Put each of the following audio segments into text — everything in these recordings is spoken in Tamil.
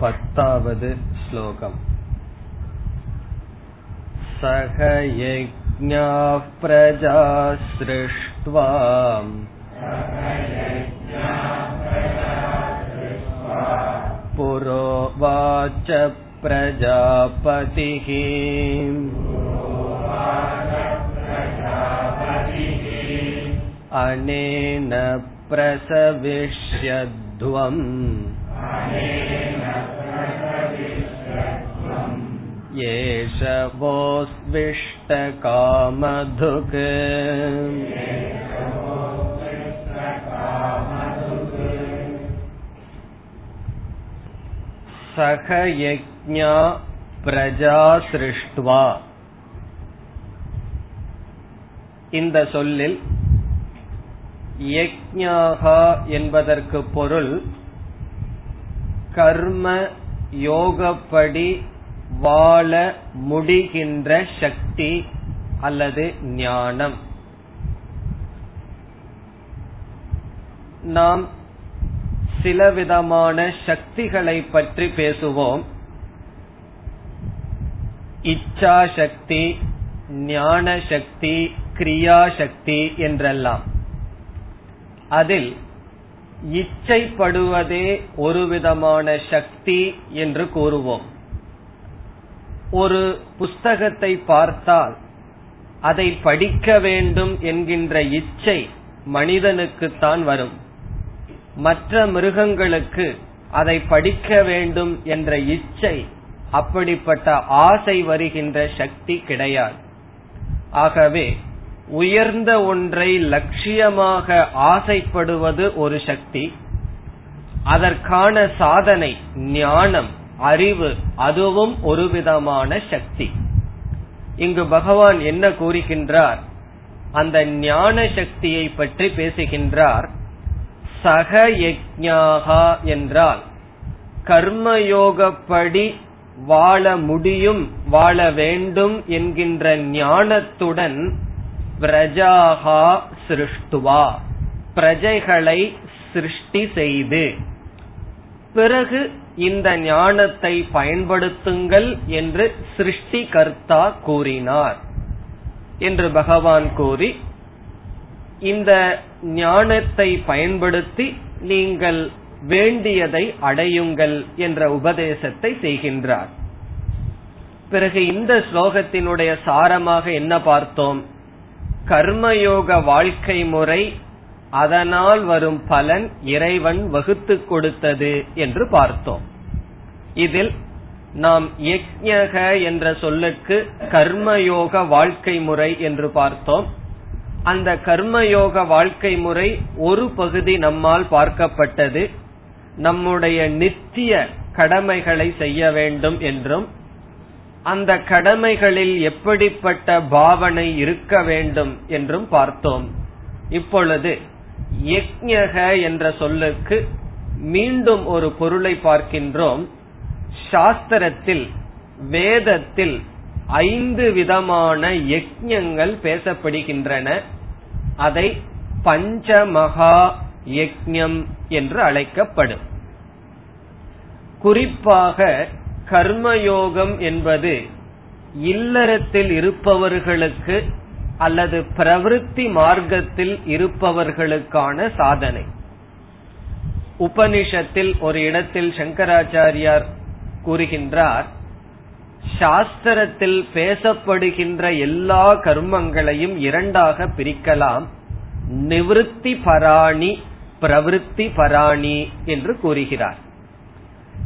पत्तावद् श्लोकम् सह यज्ञाः प्रजा सृष्ट्वा पुरोवाच प्रजापतिः अनेन प्रसविष्यध्वम् एष वोस्विष्टकामधुक् सह यज्ञा प्रजा सृष्ट्वा இந்த சொல்லில் யக்ஞாகா என்பதற்கு பொருள் கர்ம யோகப்படி வாழ முடிகின்ற சக்தி அல்லது ஞானம். நாம் சில விதமான சக்திகளை பற்றி பேசுவோம். இச்சா சக்தி ஞான சக்தி கிரியா சக்தி என்றெல்லாம். அதில் இச்சைப்படுவதே ஒரு விதமான சக்தி என்று கூறுவோம். ஒரு புஸ்தகத்தை பார்த்தால் அதை படிக்க வேண்டும் என்கின்ற இச்சை மனிதனுக்குத்தான் வரும். மற்ற மிருகங்களுக்கு அதை படிக்க வேண்டும் என்ற இச்சை அப்படிப்பட்ட ஆசை வருகின்ற சக்தி கிடையாது. ஆகவே உயர்ந்த ஒன்றை லட்சியமாக ஆசைப்படுவது ஒரு சக்தி. அதற்கான சாதனை ஞானம். அறிவு அதுவும் ஒரு விதமான சக்தி. இங்கு பகவான் என்ன கூறுகின்றார்? அந்த ஞான சக்தியை பற்றி பேசுகின்றார். சக யஜ்ஞாகா என்றால் கர்மயோகப்படி வாழ முடியும் வாழ வேண்டும் என்கின்ற ஞானத்துடன் பிரஜாகா சிருஷ்டுவா. பிரஜைகளை சிருஷ்டி செய்து பிறகு இந்த ஞானத்தை பயன்படுத்துங்கள் என்று சிருஷ்டி கர்த்தா கூறினார் என்று பகவான் கூறி இந்த ஞானத்தை பயன்படுத்தி நீங்கள் வேண்டியதை அடையுங்கள் என்ற உபதேசத்தை செய்கின்றார். பிறகு இந்த ஸ்லோகத்தினுடைய சாரமாக என்ன பார்த்தோம்? கர்மயோக வாழ்க்கை முறை அதனால் வரும் பலன் இறைவன் வகுத்து கொடுத்தது என்று பார்த்தோம். இதில் நாம் யக்ஞக என்ற சொல்லுக்கு கர்மயோக வாழ்க்கை முறை என்று பார்த்தோம். அந்த கர்மயோக வாழ்க்கை முறை ஒரு பகுதி நம்மால் பார்க்கப்பட்டது. நம்முடைய நித்திய கடமைகளை செய்ய வேண்டும் என்றும் அந்த கடமைகளில் எப்படிப்பட்ட பாவனை இருக்க வேண்டும் என்றும் பார்த்தோம். இப்பொழுது யக்ஞக என்ற சொல்லுக்கு மீண்டும் ஒரு பொருளை பார்க்கின்றோம். சாஸ்திரத்தில் வேதத்தில் ஐந்து விதமான யக்ஞங்கள் பேசப்படுகின்றன. அதை பஞ்சமகா யக்ஞம் என்று அழைக்கப்படும். குறிப்பாக கர்மயோகம் என்பது இல்லறத்தில் இருப்பவர்களுக்கு அல்லது பிரவிற்த்தி மார்க்கத்தில் இருப்பவர்களுக்கான சாதனை. உபனிஷத்தில் ஒரு இடத்தில் சங்கராச்சாரியார் கூறுகின்றார் சாஸ்திரத்தில் பேசப்படுகின்ற எல்லா கர்மங்களையும் இரண்டாக பிரிக்கலாம். நிவிருத்தி பராணி பிரவிற்த்தி பராணி என்று கூறுகிறார்.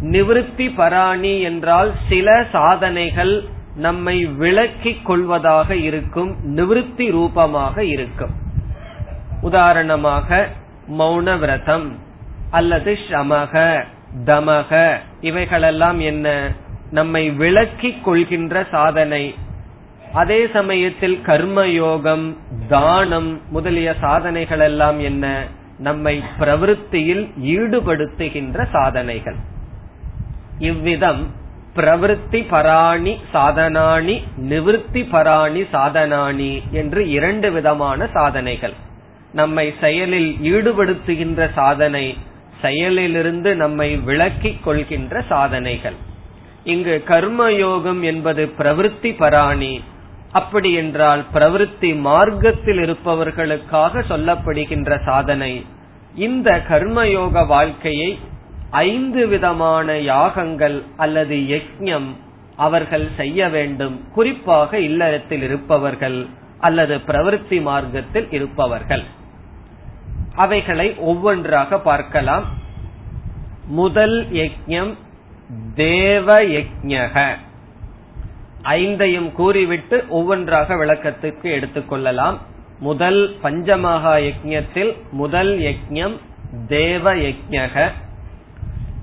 நிவிருத்தி பராணி என்றால் சில சாதனைகள் நம்மை விளக்கிக் கொள்வதாக இருக்கும் நிவிருத்தி ரூபமாக இருக்கும். உதாரணமாக மௌன விரதம் அல்லது சமக தமக இவைகளெல்லாம் என்ன? நம்மை விளக்கிக் கொள்கின்ற சாதனை. அதே சமயத்தில் கர்மயோகம் தானம் முதலிய சாதனைகள் எல்லாம் என்ன? நம்மை பிரவருத்தியில் ஈடுபடுத்துகின்ற சாதனைகள். இவ்விதம் பிரவருத்தி பராணி சாதனானி நிவிருத்தி பராணி சாதனானி என்று இரண்டு விதமான சாதனைகள். நம்மை செயலில் ஈடுபடுத்துகின்ற சாதனை செயலிலிருந்து நம்மை விளக்கிக் கொள்கின்ற சாதனைகள். இங்கு கர்மயோகம் என்பது பிரவிற்த்தி பராணி. அப்படி என்றால் பிரவிற்த்தி மார்க்கத்தில் இருப்பவர்களுக்காக சொல்லப்படுகின்ற சாதனை. இந்த கர்மயோக வாழ்க்கையை ஐந்து விதமான யாகங்கள் அல்லது யஜ்யம் அவர்கள் செய்ய வேண்டும். குறிப்பாக இல்லறத்தில் இருப்பவர்கள் அல்லது பிரவருத்தி மார்க்கத்தில் இருப்பவர்கள். அவைகளை ஒவ்வொன்றாக பார்க்கலாம். முதல் யஜ்யம் தேவ யஜக ஐந்தையும் கூறிவிட்டு ஒவ்வொன்றாக விளக்கத்துக்கு எடுத்துக்கொள்ளலாம் முதல் பஞ்சமகா யஜ்ஞத்தில் முதல் யஜ்யம் தேவ யஜக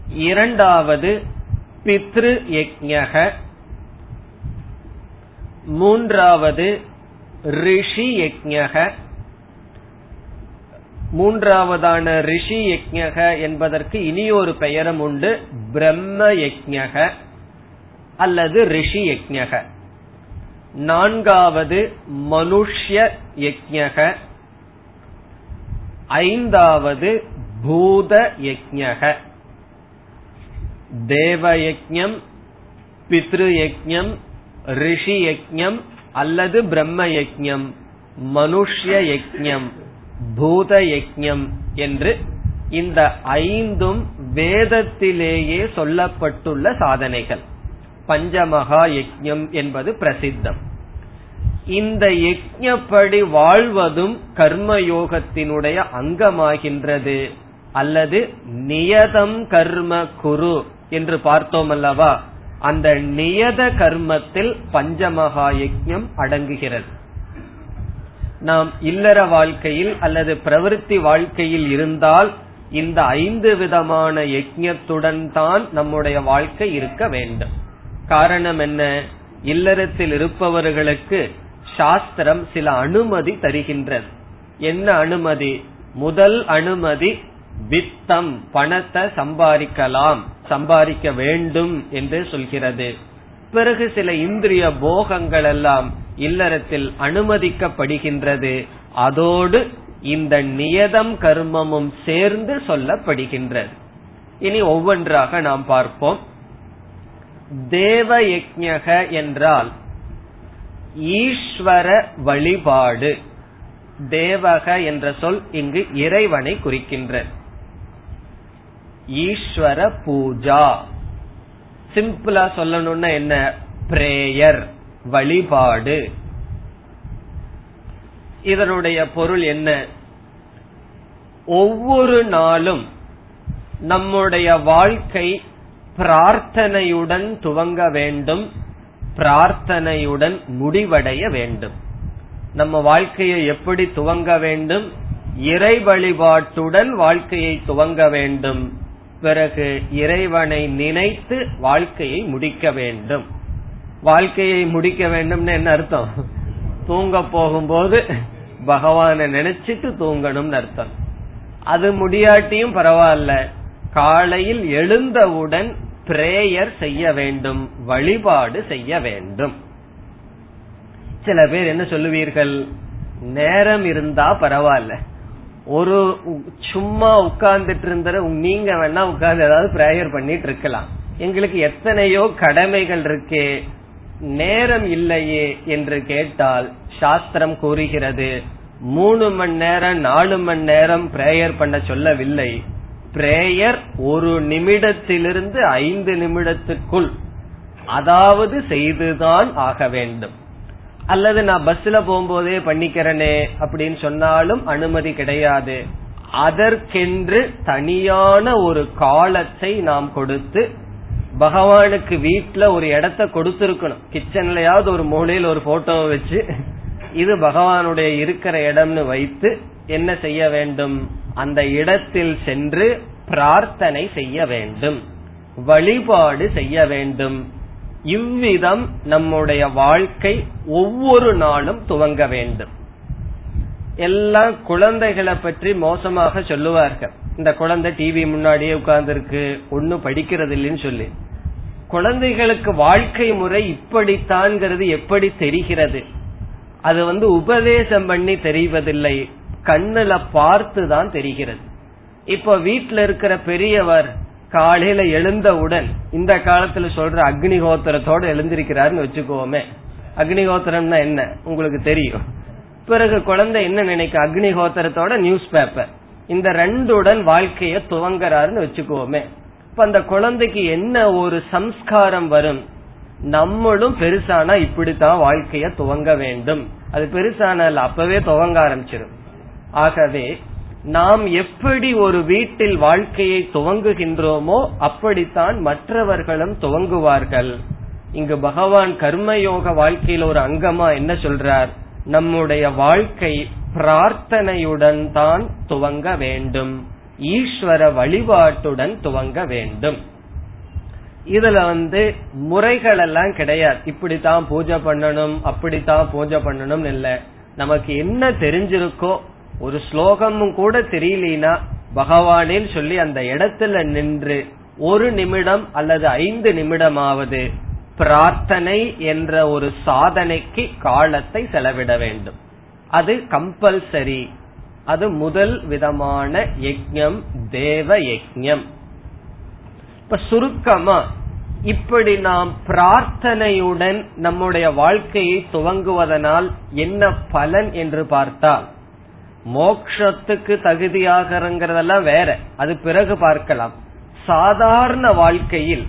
இரண்டாவது பித்ரு யஜ்ஞக. மூன்றாவது ரிஷி யஜக மூன்றாவதான ரிஷி யஜக என்பதற்கு இனியொரு பெயரும் உண்டு. பிரம்ம யஜக அல்லது ரிஷி யஜக நான்காவது மனுஷ்ய யஜக ஐந்தாவது பூத யஜக தேவயஜம் யஜ்ஞம் பித்ரு ரிஷி யஜம் அல்லது பிரம்ம யஜம் மனுஷ்ய யஜம் பூத யஜம் என்று இந்த ஐந்தும் வேதத்திலேயே சொல்லப்பட்டுள்ள சாதனைகள். பஞ்சமகா யஜம் என்பது பிரசித்தம். இந்த யஜ்யப்படி வாழ்வதும் கர்மயோகத்தினுடைய அங்கமாகின்றது அல்லது நியதம் கர்ம குரு என்று பார்த்தோம் அல்லவா அந்த நியத கர்மத்தில் பஞ்சமகா யஜ்ஞம் அடங்குகிறது. நாம் இல்லற வாழ்க்கையில் அல்லது பிரவருத்தி வாழ்க்கையில் இருந்தால் இந்த ஐந்து விதமான யஜ்ஞத்துடன் தான் நம்முடைய வாழ்க்கை இருக்க வேண்டும். காரணம் என்ன? இல்லறத்தில் இருப்பவர்களுக்கு சாஸ்திரம் சில அனுமதி தருகின்றது. என்ன அனுமதி? முதல் அனுமதி வித்தம் பணத்தை சம்பாதிக்கலாம். சம்பாதிக்க வேண்டும் என்று சொல்கிறது. பிறகு சில இந்திரிய போகங்கள் எல்லாம் இல்லறத்தில் அனுமதிக்கப்படுகின்றது. அதோடு இந்த நியதம் கர்மமும் சேர்ந்து சொல்லப்படுகின்றது. இனி ஒவ்வொன்றாக நாம் பார்ப்போம். தேவ யஜக என்றால் ஈஸ்வர வழிபாடு. தேவக என்ற சொல் இங்கு இறைவனை குறிக்கின்றது ஈஸ்வர பூஜா. சிம்பிளா சொல்லணும்னா என்ன? பிரேயர் வழிபாடு. இதனுடைய பொருள் என்ன? ஒவ்வொரு நாளும் நம்முடைய வாழ்க்கை பிரார்த்தனையுடன் துவங்க வேண்டும் பிரார்த்தனையுடன் முடிவடைய வேண்டும். நம்ம வாழ்க்கையை எப்படி துவங்க வேண்டும்? இறை வழிபாட்டுடன் வாழ்க்கையை துவங்க வேண்டும். பிறகு இறைவனை நினைத்து வாழ்க்கையை முடிக்க வேண்டும். வாழ்க்கையை முடிக்க வேண்டும்னு என்ன அர்த்தம்? தூங்க போகும்போது பகவானை நினைச்சிட்டு தூங்கணும்னு அர்த்தம். அது முடியாட்டியும் பரவாயில்ல. காலையில் எழுந்தவுடன் பிரேயர் செய்ய வேண்டும் வழிபாடு செய்ய வேண்டும். சில பேர் என்ன சொல்லுவீர்கள்? நேரம் இருந்தா பரவாயில்ல. ஒரு சும்மா உட்கார்ந்துட்டு இருந்த நீங்க வேணா உட்கார்ந்து ஏதாவது பிரேயர் பண்ணிட்டு இருக்கலாம் எங்களுக்கு எத்தனையோ கடமைகள் இருக்கே. நேரம் இல்லையே என்று கேட்டால் சாஸ்திரம் கூறுகிறது மூணு மணி நேரம் நாலு மணி நேரம் பிரேயர் பண்ண சொல்லவில்லை. பிரேயர் ஒரு நிமிடத்திலிருந்து ஐந்து நிமிடத்துக்குள் அதாவது செய்துதான் ஆக வேண்டும். அல்லது நான் பஸ்ல போகும்போதே பண்ணிக்கிறேனே அப்படின்னு சொன்னாலும் அனுமதி கிடையாது. அதற்கென்று தனியான ஒரு காலத்தை நாம் கொடுத்து பகவானுக்கு வீட்டுல ஒரு இடத்த கொடுத்திருக்கணும். கிச்சன்லயாவது ஒரு மூலையில் ஒரு போட்டோவை வச்சு இது பகவானுடைய இருக்கிற இடம்னு வைத்து என்ன செய்ய வேண்டும்? அந்த இடத்தில் சென்று பிரார்த்தனை செய்ய வேண்டும். வழிபாடு செய்ய வேண்டும். இவ்விதம் நம்முடைய வாழ்க்கை ஒவ்வொரு நாளும் துவங்க வேண்டும். எல்லாம் குழந்தைகளை பற்றி மோசமாக சொல்லுவார்கள். இந்த குழந்தை டிவி முன்னாடியே உட்கார்ந்து இருக்கு ஒன்னும் படிக்கிறது இல்லைன்னு சொல்லி. குழந்தைகளுக்கு வாழ்க்கை முறை இப்படித்தான்ங்கிறது எப்படி தெரிகிறது? அது வந்து உபதேசம் பண்ணி தெரிவதில்லை. கண்ணுல பார்த்து தான் தெரிகிறது. இப்ப வீட்டுல இருக்கிற பெரியவர் காலையில எழுந்தவுடன் இந்த காலத்துல சொல்ற அக்னிஹோத்திரத்தோட எழுந்திருக்கிறாருன்னு வச்சுக்கோமே. அக்னிஹோத்திரம்னா என்ன? உங்களுக்கு தெரியும். பிறகு குழந்தை என்ன நினைக்க அக்னிஹோத்திரத்தோட நியூஸ் பேப்பர் இந்த ரெண்டுடன் வாழ்க்கைய துவங்குறாருன்னு வச்சுக்கோமே. இப்ப அந்த குழந்தைக்கு என்ன ஒரு சம்ஸ்காரம் வரும்? நம்மளும் பெருசானா இப்படித்தான் வாழ்க்கைய துவங்க வேண்டும். அது பெருசானால் அப்பவே துவங்க ஆரம்பிச்சிடும் ஆகவே நாம் எப்படி ஒரு வீட்டில் வாழ்க்கையை துவங்குகின்றோமோ அப்படித்தான் மற்றவர்களும் துவங்குவார்கள். இங்கு பகவான் கர்மயோக வாழ்க்கையில் ஒரு அங்கமா என்ன சொல்றார்? நம்முடைய வாழ்க்கை பிரார்த்தனையுடன் தான் துவங்க வேண்டும். ஈஸ்வர வழிபாட்டுடன் துவங்க வேண்டும். இதுல வந்து முறைகள் எல்லாம் கிடையாது. இப்படித்தான் பூஜை பண்ணணும் அப்படித்தான் பூஜை பண்ணணும் இல்ல. நமக்கு என்ன தெரிஞ்சிருக்கோ ஒரு ஸ்லோகமும் கூட தெரியலனா பகவானேன்னு சொல்லி அந்த இடத்துல நின்று ஒரு நிமிடம் அல்லது ஐந்து நிமிடமாவது பிரார்த்தனை என்ற ஒரு சாதனைக்கு காலத்தை செலவிட வேண்டும். அது கம்பல்சரி அது முதல் விதமான யஜ்யம் தேவ யஜ்யம் இப்ப சுருக்கமா இப்படி நாம் பிரார்த்தனையுடன் நம்முடைய வாழ்க்கையை துவங்குவதனால் என்ன பலன் என்று பார்த்தால் மோக்ஷத்துக்கு தகுதியாகிறங்கிறதெல்லாம் வேற. அது பிறகு பார்க்கலாம். சாதாரண வாழ்க்கையில்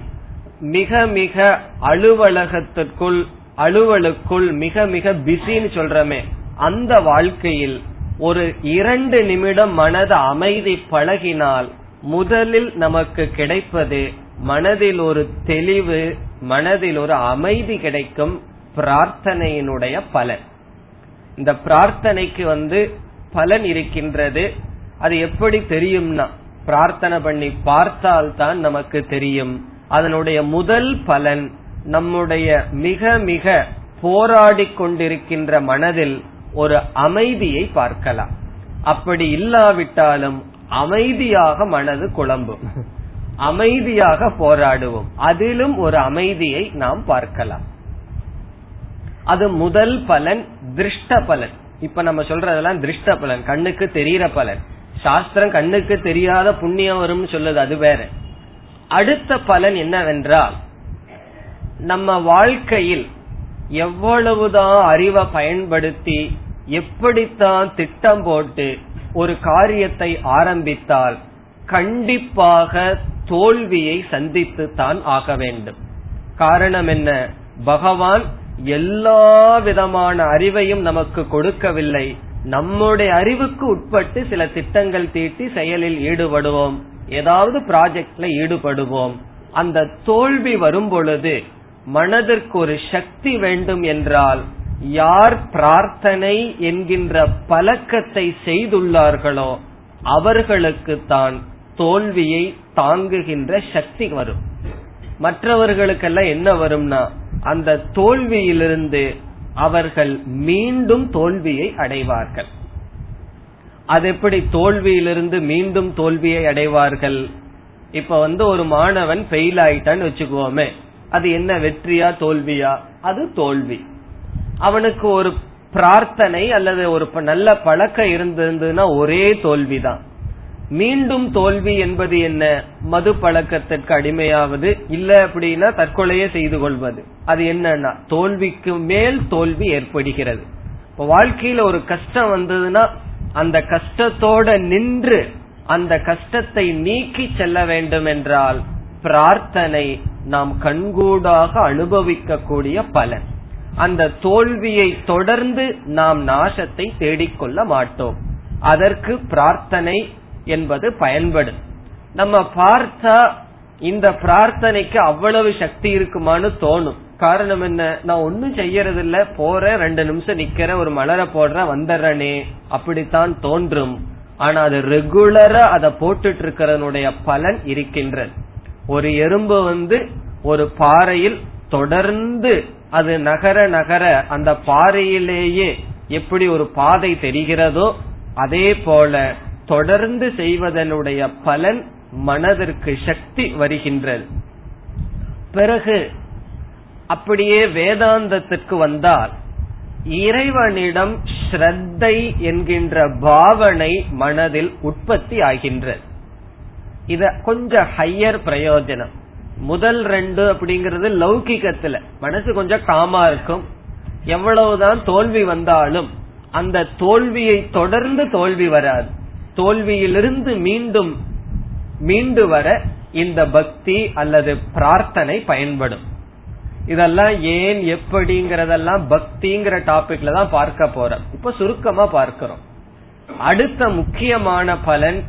மிக மிக அலுவலகத்திற்குள் அலுவலுக்குள் மிக மிக பிஸின்னு சொல்றமே அந்த வாழ்க்கையில் ஒரு இரண்டு நிமிடம் மனது அமைதி பழகினால் முதலில் நமக்கு கிடைப்பது மனதில் ஒரு தெளிவு மனதில் ஒரு அமைதி கிடைக்கும் பிரார்த்தனையினுடைய பலன். இந்த பிரார்த்தனைக்கு வந்து பலன் இருக்கின்றது. அது எப்படி தெரியும்னா பிரார்த்தனை பண்ணி பார்த்தால் தான் நமக்கு தெரியும். அதனுடைய முதல் பலன் நம்முடைய மிக மிக போராடி கொண்டிருக்கின்ற மனதில் ஒரு அமைதியை பார்க்கலாம். அப்படி இல்லாவிட்டாலும் அமைதியாக மனது குழம்பும். அமைதியாக போராடுவோம். அதிலும் ஒரு அமைதியை நாம் பார்க்கலாம். அது முதல் பலன் திருஷ்ட பலன். இப்ப நம்ம சொல்றதெல்லாம் திருஷ்ட பலன். கண்ணுக்கு தெரியற பலன். சாஸ்திரம் கண்ணுக்கு தெரியாத புண்ணியம் வரும் சொல்லுது அது வேற. அடுத்த பலன் என்னவென்றால் நம்ம வாழ்க்கையில் எவ்வளவுதான் அறிவை பயன்படுத்தி எப்படித்தான் திட்டம் போட்டு ஒரு காரியத்தை ஆரம்பித்தால் கண்டிப்பாக தோல்வியை சந்தித்து தான் ஆக வேண்டும். காரணம் என்ன? பகவான் எல்லா விதமான அறிவையும் நமக்கு கொடுக்கவில்லை. நம்முடைய அறிவுக்கு உட்பட்டு சில திட்டங்கள் தீட்டி செயலில் ஈடுபடுவோம். ஏதாவது ப்ராஜெக்ட்ல ஈடுபடுவோம். அந்த தோல்வி வரும் பொழுது மனதிற்கு ஒரு சக்தி வேண்டும் என்றால் யார் பிரார்த்தனை என்கின்ற பழக்கத்தை செய்துள்ளார்களோ அவர்களுக்கு தான் தோல்வியை தாங்குகின்ற சக்தி வரும். மற்றவர்களுக்கெல்லாம் என்ன வரும்னா அந்த தோல்வியிலிருந்து அவர்கள் மீண்டும் தோல்வியை அடைவார்கள். அது எப்படி தோல்வியிலிருந்து மீண்டும் தோல்வியை அடைவார்கள்? இப்ப வந்து ஒரு மாணவன் ஃபெயில் ஆயிட்டான்னு வச்சுக்குவோமே அது என்ன வெற்றியா தோல்வியா? அது தோல்வி. அவனுக்கு ஒரு பிரார்த்தனை அல்லது ஒரு நல்ல பழக்கம் இருந்திருந்ததுன்னா ஒரே தோல்விதான். மீண்டும் தோல்வி என்பது என்ன? மது பழக்கத்திற்கு அடிமையாவது? இல்ல அப்படின்னா தற்கொலையே செய்து கொள்வது. அது என்னன்னா தோல்விக்கு மேல் தோல்வி ஏற்படுகிறது. இப்ப வாழ்க்கையில ஒரு கஷ்டம் வந்ததுன்னா அந்த கஷ்டத்தோட நின்று அந்த கஷ்டத்தை நீக்கி செல்ல வேண்டும் என்றால் பிரார்த்தனை நாம் கண்கூடாக அனுபவிக்கக்கூடிய பலன். அந்த தோல்வியை தொடர்ந்து நாம் நாசத்தை தேடிக்கொள்ள மாட்டோம். அதற்கு பிரார்த்தனை என்பது பயன்படும் நம்ம பார்த்தா இந்த பிரார்த்தனைக்கு அவ்வளவு சக்தி இருக்குமான்னு தோணும். காரணம் என்ன? நான் ஒன்னும் செய்யறது இல்ல போறேன் ரெண்டு நிமிஷம் நிக்கிறேன் ஒரு மலர போடுறேன் வந்துடுறனே. அப்படித்தான் தோன்றும். ஆனா அது ரெகுலரா அதை போட்டுட்டு இருக்கிறதனுடைய பலன் இருக்கின்றது. ஒரு எறும்பு வந்து ஒரு பாறையில் தொடர்ந்து அது நகர நகர அந்த பாறையிலேயே எப்படி ஒரு பாதை தெரிகிறதோ அதே போல தொடர்ந்து செய்வதனுடைய பலன் மனதிற்கு சக்தி வருகின்றது. பிறகு அப்படியே வேதாந்தத்திற்கு வந்தால் இறைவனிடம் ஸ்ரத்தை என்கின்ற பாவனை மனதில் உற்பத்தி ஆகின்றது. இத கொஞ்சம் ஹையர் பிரயோஜனம். முதல் ரெண்டு அப்படிங்கறது லௌகிகத்துல. மனசு கொஞ்சம் காமா இருக்கும். எவ்வளவுதான் தோல்வி வந்தாலும் அந்த தோல்வியை தொடர்ந்து தோல்வி வராது. தோல்வியிலிருந்து மீண்டும் மீண்டு வர இந்த பக்தி அல்லது பிரார்த்தனை பயன்படும். இதெல்லாம் ஏன் எப்படிங்கறதெல்லாம் பக்திங்கிற டாபிக்ல தான் பார்க்க போறோம். இப்ப சுருக்கமா பார்க்கிறோம். அடுத்த முக்கியமான பலன்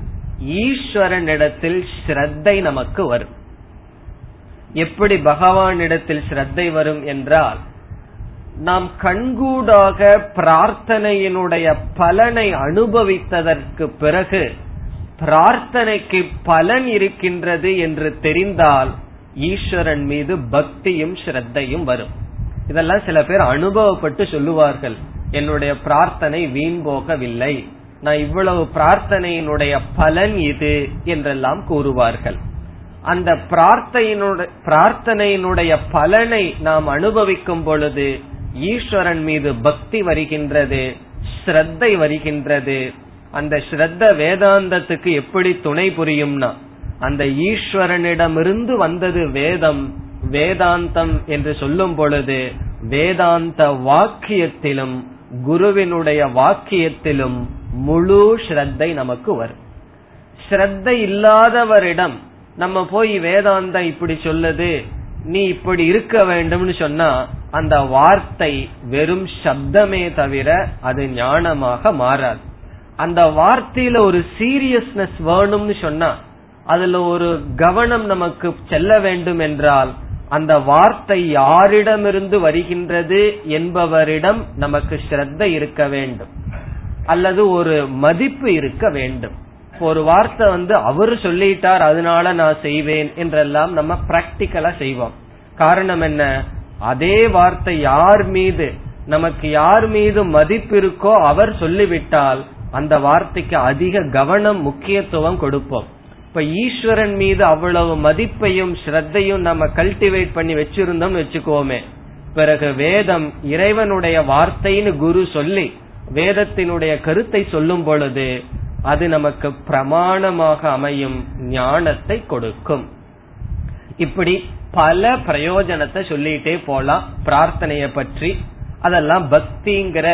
ஈஸ்வரனிடத்தில் ஸ்ரத்தை நமக்கு வரும். எப்படி பகவானிடத்தில் ஸ்ரத்தை வரும் என்றால் நாம் கண்கூடாக பிரார்த்தனையினுடைய பலனை அனுபவித்ததற்கு பிறகு பிரார்த்தனைக்கு பலன் இருக்கின்றது என்று தெரிந்தால் ஈஸ்வரன் மீது பக்தியும் ஸ்ரத்தையும் வரும். இதெல்லாம் சில பேர் அனுபவப்பட்டு சொல்லுவார்கள் என்னுடைய பிரார்த்தனை வீண் போகவில்லை. நான் இவ்வளவு பிரார்த்தனையினுடைய பலன் இது என்றெல்லாம் கூறுவார்கள். அந்த பிரார்த்தனையினுடைய பிரார்த்தனையினுடைய பலனை நாம் அனுபவிக்கும் பொழுது ஈஸ்வரன் மீது பக்தி வருகின்றது ஸ்ரத்தை வருகின்றது. அந்த ஸ்ரத்த வேதாந்தத்துக்கு எப்படி துணை புரியும்னா அந்த ஈஸ்வரனிடமிருந்து வந்தது வேதம் வேதாந்தம் என்று சொல்லும் பொழுது வேதாந்த வாக்கியத்திலும் குருவினுடைய வாக்கியத்திலும் முழு ஸ்ரத்தை நமக்கு வரும். ஸ்ரத்தை இல்லாதவரிடம் நம்ம போய் வேதாந்தம் இப்படி சொல்லுது நீ இப்படி இருக்க வேண்டும்னு சொன்னா அந்த வார்த்தை வெறும் சப்தமே தவிர அது ஞானமாக மாறாது. அந்த வார்த்தையில ஒரு சீரியஸ்னஸ் வேணும்னு சொன்னா அதுல ஒரு கவனம் நமக்கு செல்ல வேண்டும் என்றால் அந்த வார்த்தை யாரிடமிருந்து வருகின்றது என்பவரிடம் நமக்கு ஸ்ரத்த இருக்க வேண்டும். அல்லது ஒரு மதிப்பு இருக்க வேண்டும். ஒரு வார்த்தை வந்து அவரு சொல்லிட்டார் அதனால நான் செய்வேன் என்றெல்லாம் நம்ம பிராக்டிக்கலா செய்வோம். காரணம் என்ன? அதே வார்த்தை யார் மீது நமக்கு யார் மீது மதிப்பு இருக்கோ அவர் சொல்லிவிட்டால் அந்த வார்த்தைக்கு அதிக கவனம் முக்கியத்துவம் கொடுப்போம். இப்ப ஈஸ்வரன் மீது அவ்வளவு மதிப்பையும் ஸ்ரத்தையும் நம்ம கல்டிவேட் பண்ணி வச்சிருந்தோம் வச்சுக்கோமே. பிறகு வேதம் இறைவனுடைய வார்த்தைன்னு குரு சொல்லி வேதத்தினுடைய கருத்தை சொல்லும் பொழுது அது நமக்கு பிரமாணமாக அமையும் ஞானத்தை கொடுக்கும். இப்படி பல பிரயோஜனத்தை சொல்லிட்டே போலாம். பிரார்த்தனைய பற்றி அதெல்லாம் பக்திங்கிற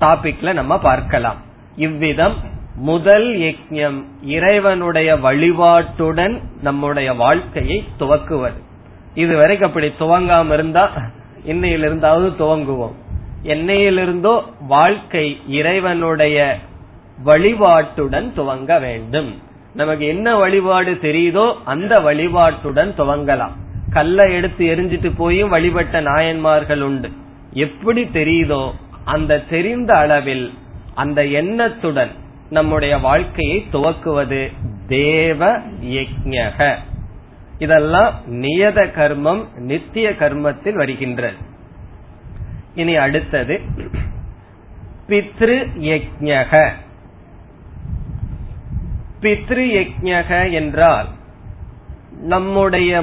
டாபிக்ல நம்ம பார்க்கலாம். இவ்விதம் முதல் யஜ்யம் இறைவனுடைய வழிபாட்டுடன் நம்முடைய வாழ்க்கையை துவக்குவது. இதுவரைக்கும் அப்படி துவங்காம இருந்தா இன்னையிலிருந்தாவது துவங்குவோம். என்னையிலிருந்தோ வாழ்க்கை இறைவனுடைய வழிபாட்டுடன் துவங்க வேண்டும். நமக்கு என்ன வழிபாடு தெரியுதோ அந்த வழிபாட்டுடன் துவங்கலாம். கல்லை எடுத்து எரிஞ்சிட்டு போயும் வழிபட்ட நாயன்மார்கள் உண்டு. எப்படி தெரியுதோ அந்த தெரிந்த அளவில் அந்த எண்ணத்துடன் நம்முடைய வாழ்க்கையை துவக்குவது தேவ யஜக இதெல்லாம் நியத கர்மம் நித்திய கர்மத்தில் வருகின்றது. இனி அடுத்தது பித்ரு யஜக பித்ருயக்ஞக என்றால் நம்முடைய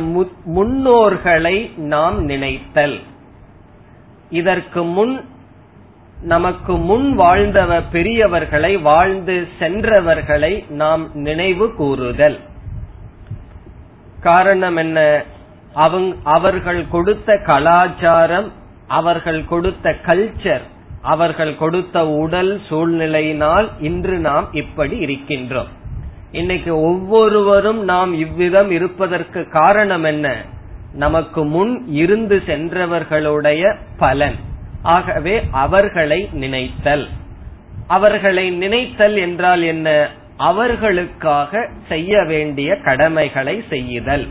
முன்னோர்களை நாம் நினைத்தல். இதற்கு முன் நமக்கு முன் வாழ்ந்தவ பெரியவர்களை வாழ்ந்து சென்றவர்களை நாம் நினைவு கூறுதல். காரணம் என்ன? அவர்கள் கொடுத்த கலாச்சாரம் அவர்கள் கொடுத்த கல்ச்சர் அவர்கள் கொடுத்த உடல் சூழ்நிலையினால் இன்று நாம் இப்படி இருக்கின்றோம். இன்னைக்கு ஒவ்வொருவரும் நாம் இவ்விதம் இருப்பதற்கு காரணம் என்ன? நமக்கு முன் இருந்து சென்றவர்களுடைய பலன். ஆகவே அவர்களை நினைத்தல். அவர்களை நினைத்தல் என்றால் என்ன? அவர்களுக்காக செய்ய வேண்டிய கடமைகளை செய்யுதல்.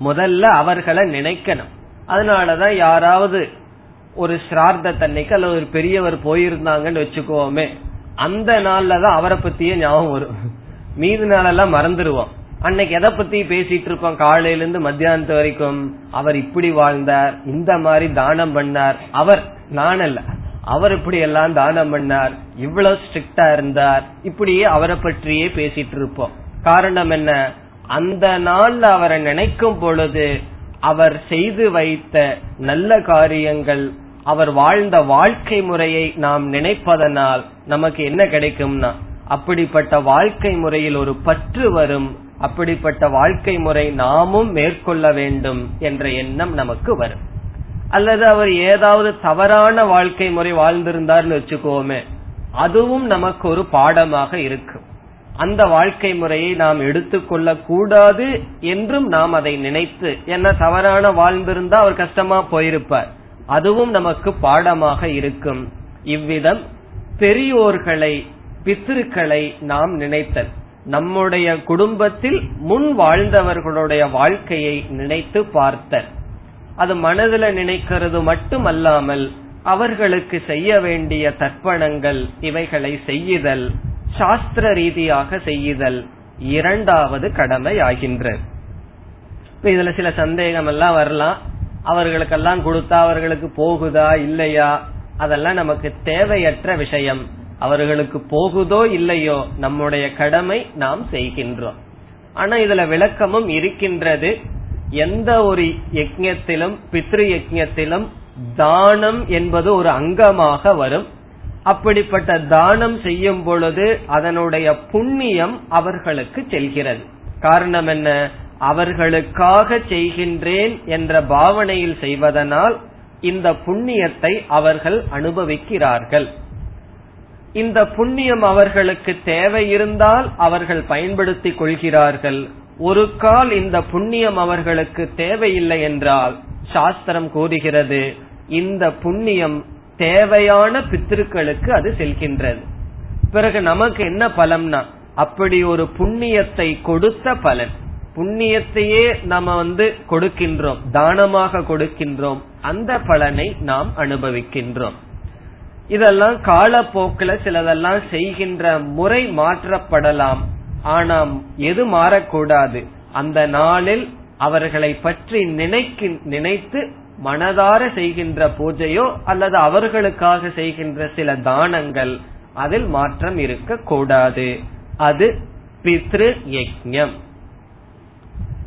முதல்ல அவர்களை நினைக்கணும். அதனாலதான் யாராவது ஒரு சிரார்த்த தன்னைக்கு அல்லது ஒரு பெரியவர் போயிருந்தாங்கன்னு வச்சுக்கோமே. அந்த நாள்ல தான் அவரை பத்தியே ஞாபகம் வரும். மீது நாளெல்லாம் மறந்துடுவோம் அன்னைக்கு எதை பத்தி பேசிட்டு இருப்போம்? காலையில இருந்து மத்தியானத்து வரைக்கும் அவர் இப்படி வாழ்ந்தார் இந்த மாதிரி தானம் பண்ணார். அவர் நான் அல்ல. அவர் இப்படி எல்லாம் தானம் பண்ணார் இவ்வளவு ஸ்ட்ரிக்டா இருந்தார். இப்படியே அவரை பற்றியே பேசிட்டு இருப்போம். காரணம் என்ன? அந்த நாள்ல அவரை நினைக்கும் பொழுது அவர் செய்து வைத்த நல்ல காரியங்கள் அவர் வாழ்ந்த வாழ்க்கை முறையை நாம் நினைப்பதனால் நமக்கு என்ன கிடைக்கும்னா அப்படிப்பட்ட வாழ்க்கை முறையில் ஒரு பற்று வரும் அப்படிப்பட்ட வாழ்க்கை முறை நாமும் மேற்கொள்ள வேண்டும் என்ற எண்ணம் நமக்கு வரும். அல்லது அவர் ஏதாவது தவறான வாழ்க்கை முறை வாழ்ந்திருந்தார்னு வச்சுக்கோமே அதுவும் நமக்கு ஒரு பாடமாக இருக்கும். அந்த வாழ்க்கை முறையை நாம் எடுத்துக்கொள்ள கூடாது என்றும் நாம் அதை நினைத்து என்ன தவறான வாழ்ந்திருந்தா அவர் கஷ்டமா போயிருப்பார். அதுவும் நமக்கு பாடமாக இருக்கும். இவ்விதம் பெரியோர்களை பித்திருக்களை நாம் நினைத்தல். நம்முடைய குடும்பத்தில் முன் வாழ்ந்தவர்களுடைய வாழ்க்கையை நினைத்து பார்த்தல். அது மனதில் நினைக்கிறது மட்டுமல்லாமல் அவர்களுக்கு செய்ய வேண்டிய தர்ப்பணங்கள் இவைகளை செய்யுதல் சாஸ்திர ரீதியாக செய்யுதல் இரண்டாவது கடமை ஆகின்ற இதுல சில சந்தேகம் எல்லாம் வரலாம். அவர்களுக்கெல்லாம் கொடுத்தா அவர்களுக்கு போகுதா இல்லையா? அதெல்லாம் நமக்கு தேவையற்ற விஷயம். அவர்களுக்கு போகுதோ இல்லையோ நம்முடைய கடமை நாம் செய்கின்றோம். ஆனா இதுல விளக்கமும் இருக்கின்றது. எந்த ஒரு யஜ்யத்திலும் பித்ரு யஜ்யத்திலும் தானம் என்பது ஒரு அங்கமாக வரும். அப்படிப்பட்ட தானம் செய்யும் பொழுது அதனுடைய புண்ணியம் அவர்களுக்கு செல்கிறது. காரணம் என்ன? அவர்களுக்காக செய்கின்றேன் என்ற பாவனையில் செய்வதனால் இந்த புண்ணியத்தை அவர்கள் அனுபவிக்கிறார்கள். இந்த புண்ணியம் அவர்களுக்கு தேவை இருந்தால் அவர்கள் பயன்படுத்திக் கொள்கிறார்கள். ஒரு கால் இந்த புண்ணியம் அவர்களுக்கு தேவையில்லை என்றால் சாஸ்திரம் கூறுகிறது இந்த புண்ணியம் தேவையான பித்திருக்களுக்கு அது செல்கின்றது. பிறகு நமக்கு என்ன பலம்னா அப்படி ஒரு புண்ணியத்தை கொடுத்த பலன். புண்ணியத்தையே நம்ம வந்து கொடுக்கின்றோம் தானமாக கொடுக்கின்றோம். அந்த பலனை நாம் அனுபவிக்கின்றோம். இதெல்லாம் காலப்போக்கில் சிலதெல்லாம் செய்கின்ற முறை மாற்றப்படலாம். ஆனா எது மாறக்கூடாது? அந்த நாளில் அவர்களை பற்றி நினைக்கு நினைத்து மனதார செய்கின்ற பூஜையோ அல்லது அவர்களுக்காக செய்கின்ற சில தானங்கள் அதில் மாற்றம் இருக்கக்கூடாது. அது பித்ரு யஜ்யம்.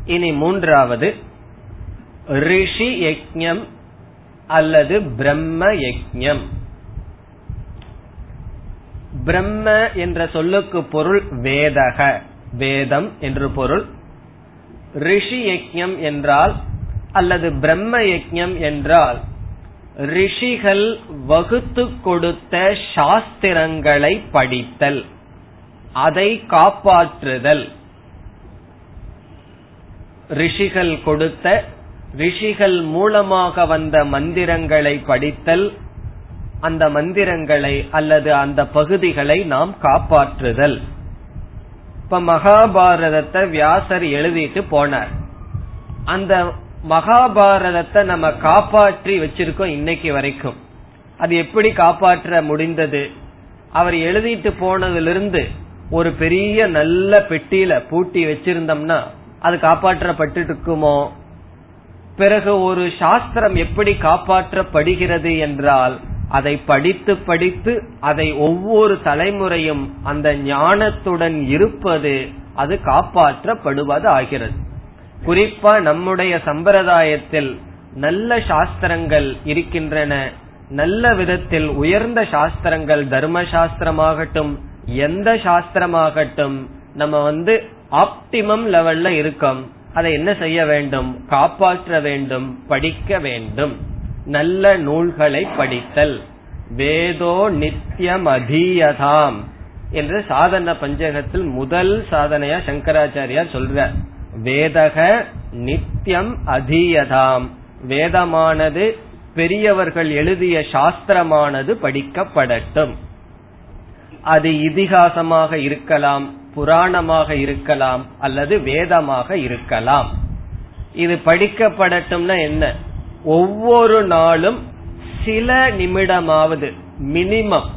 இனி மூன்றாவது ரிஷி யஜ்யம் அல்லது பிரம்ம யஜ்யம் பிரம்ம என்ற சொல்லுக்கு பொருள் வேதக வேதம் என்று பொருள். ரிஷி யஜ்யம் என்றால் அல்லது பிரம்ம யஜ்யம் என்றால் ரிஷிகள் வகுத்து கொடுத்த சாஸ்திரங்களை படித்தல் அதை காப்பாற்றுதல். ரிஷிகள் கொடுத்த ரிஷிகள் மூலமாக வந்த மந்திரங்களை படித்தல் அந்த மந்திரங்களை அல்லது அந்த பகுதிகளை நாம் காப்பாற்றுதல். இப்ப மகாபாரதத்தை வியாசர் எழுதிட்டு போனார். அந்த மகாபாரதத்தை நம்ம காப்பாற்றி வச்சிருக்கோம் இன்னைக்கு வரைக்கும். அது எப்படி காப்பாற்ற முடிந்தது? அவர் எழுதிட்டு போனதிலிருந்து ஒரு பெரிய நல்ல பெட்டியில பூட்டி வச்சிருந்தோம்னா அது காப்பாற்றப்பட்டு இருக்குமோ பிறகு ஒரு சாஸ்திரம் எப்படி காப்பாற்றப்படுகிறது என்றால் அதை படித்து படித்து அதை ஒவ்வொரு தலைமுறையும் அந்த ஞானத்துடன் இருப்பது அது காப்பாற்றப்படுவது ஆகிறது குறிப்பா நம்முடைய சம்பிரதாயத்தில் நல்ல சாஸ்திரங்கள் இருக்கின்றன. நல்ல விதத்தில் உயர்ந்த சாஸ்திரங்கள் தர்ம சாஸ்திரமாகட்டும் எந்த சாஸ்திரமாகட்டும் நம்ம வந்து ஆப்டிமம் லெவல்ல இருக்கும். அதை என்ன செய்ய வேண்டும்? காப்பாற்ற வேண்டும் படிக்க வேண்டும். நல்ல நூல்களை படித்தல். வேதோ நித்தியம் அதீயதாம் என்று சாதன பஞ்சகத்தில் முதல் சாதனையா சங்கராச்சாரியார் சொல்ற வேதக நித்தியம் அதீயதாம். வேதமானது பெரியவர்கள் எழுதிய சாஸ்திரமானது படிக்கப்படட்டும். அது இதிகாசமாக இருக்கலாம் புராணமாக இருக்கலாம் அல்லது வேதமாக இருக்கலாம். இது படிக்கப்படட்டும்னா என்ன? ஒவ்வொரு நாளும் சில நிமிடமாவது மினிமம்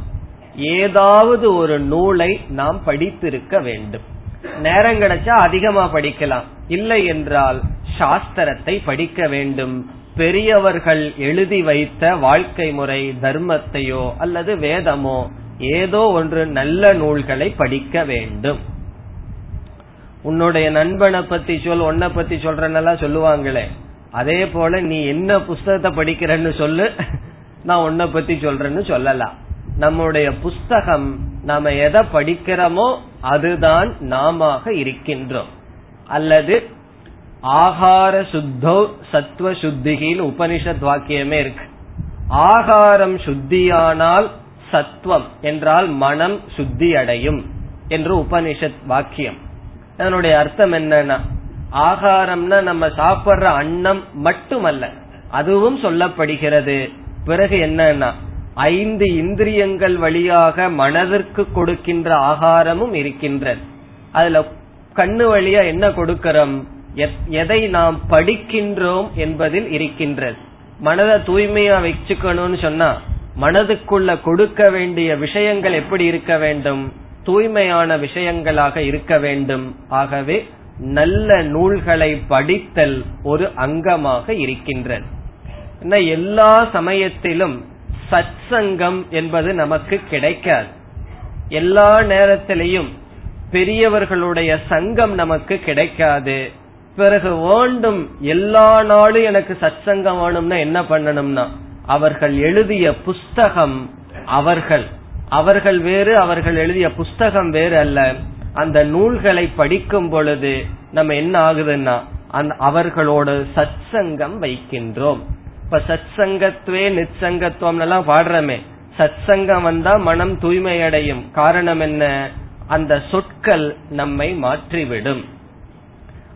ஏதாவது ஒரு நூலை நாம் படித்திருக்க வேண்டும். நேரம் கிடைச்சா அதிகமா படிக்கலாம். இல்லை என்றால் சாஸ்திரத்தை படிக்க வேண்டும். பெரியவர்கள் எழுதி வைத்த வாழ்க்கை முறை தர்மத்தையோ அல்லது வேதமோ ஏதோ ஒன்று நல்ல நூல்களை படிக்க வேண்டும். உன்னுடைய நண்பனை பத்தி சொல் உன்னை பத்தி சொல்றனெல்லாம் சொல்லுவாங்களே. அதே போல நீ என்ன புஸ்தகத்தை படிக்கிறன்னு சொல்லு. நான் உன்னை பத்தி சொல்றேன்னு சொல்லலாம். நம்முடைய புஸ்தகம் நாம எதை படிக்கிறோமோ அதுதான் நாம இருக்கின்றோம். அல்லது ஆகார சுத்தோ சத்துவ சுத்திகின்னு உபனிஷத் வாக்கியமே இருக்கு. ஆகாரம் சுத்தியானால் சத்துவம் என்றால் மனம் சுத்தி அடையும் என்று உபனிஷத் வாக்கியம். அதனுடைய அர்த்தம் என்னன்னா ஆகாரம்னா நம்ம சாப்பிடுற அன்னம் மட்டுமல்ல அதுவும் சொல்லப்படுகிறது. பிறகு என்னன்னா ஐந்து இந்திரியங்கள் வழியாக மனதிற்கு கொடுக்கின்ற ஆகாரமும் இருக்கின்றது அதுல கண்ணு வழியா என்ன கொடுக்கிறோம்? எதை நாம் படிக்கின்றோம் என்பதில் இருக்கின்றது. மனதை தூய்மையா வச்சுக்கணும்னு சொன்னா மனதுக்குள்ள கொடுக்க வேண்டிய விஷயங்கள் எப்படி இருக்க வேண்டும்? தூய்மையான விஷயங்களாக இருக்க வேண்டும். ஆகவே நல்ல நூல்களை படித்தல் ஒரு அங்கமாக இருக்கின்றது. எல்லா சமயத்திலும் சத் சங்கம் என்பது நமக்கு கிடைக்காது. எல்லா நேரத்திலையும் பெரியவர்களுடைய சங்கம் நமக்கு கிடைக்காது. பிறகு வேண்டும் எல்லா நாளும் எனக்கு சத் சங்கம் வேணும்னா என்ன பண்ணணும்னா அவர்கள் எழுதிய புஸ்தகம் அவர்கள். அவர்கள் வேறு அவர்கள் எழுதிய புஸ்தகம் வேறு அல்ல. அந்த நூல்களை படிக்கும் பொழுது நம்ம என்ன ஆகுதுன்னா அந்த அவர்களோட சத் சங்கம் வைக்கின்றோம். இப்ப சத் சங்கத்துவே நிச்சங்கத்துவம் எல்லாம் பாடுறமே. சத் சங்கம் வந்தா மனம் தூய்மை அடையும் காரணம் என்ன? அந்த சொற்கள் நம்மை மாற்றிவிடும்.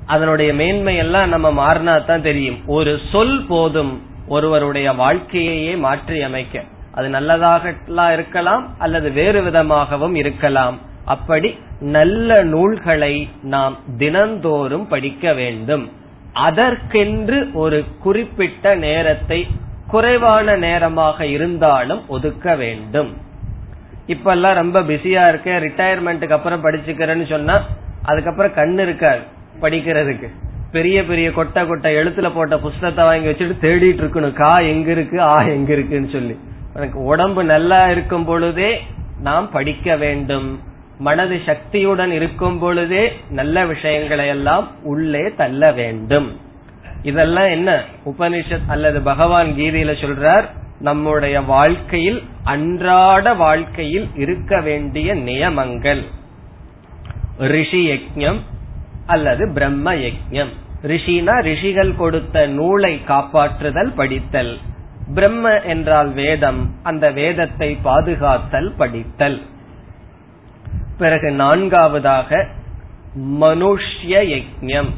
அதனுடைய மேன்மை எல்லாம் நம்ம மாறினா தான் தெரியும். ஒரு சொல் போதும். ஒருவருடைய வாழ்க்கையையே மாற்றி அமைக்க அது நல்லதாக இருக்கலாம் அல்லது வேறு விதமாகவும் இருக்கலாம். அப்படி நல்ல நூல்களை நாம் தினந்தோறும் படிக்க வேண்டும். அதற்கென்று ஒரு குறிப்பிட்ட நேரத்தை குறைவான நேரமாக இருந்தாலும் ஒதுக்க வேண்டும். இப்ப எல்லாம் ரொம்ப பிஸியா இருக்க ரிட்டையர்மெண்ட்டுக்கு அப்புறம் படிச்சுக்கிறேன்னு சொன்னா அதுக்கப்புறம் கண்ணு இருக்காது படிக்கிறதுக்கு. பெரிய பெரிய கொட்டை கொட்டை எழுத்துல போட்ட புஸ்தகத்தை வாங்கி வச்சுட்டு தேடிட்டு இருக்கணும். கா எங்க இருக்கு ஆ எங்க இருக்குன்னு சொல்லி. எனக்கு உடம்பு நல்லா இருக்கும் பொழுதே நாம் படிக்க வேண்டும். மனது சக்தியுடன் இருக்கும் பொழுதே நல்ல விஷயங்களை எல்லாம் உள்ளே தள்ள வேண்டும். இதெல்லாம் என்ன? உபனிஷத் அல்லது பகவான் கீதையில சொல்றார் நம்முடைய வாழ்க்கையில் அன்றாட வாழ்க்கையில் இருக்க வேண்டிய நியமங்கள். ரிஷி யஜம் அல்லது பிரம்ம யஜம் ரிஷினா ரிஷிகள் கொடுத்த நூலை காப்பாற்றுதல் படித்தல். பிரம்ம என்றால் வேதம் அந்த வேதத்தை பாதுகாத்தல் படித்தல். பிறகு நான்காவதாக மனுஷ்ய யஜம்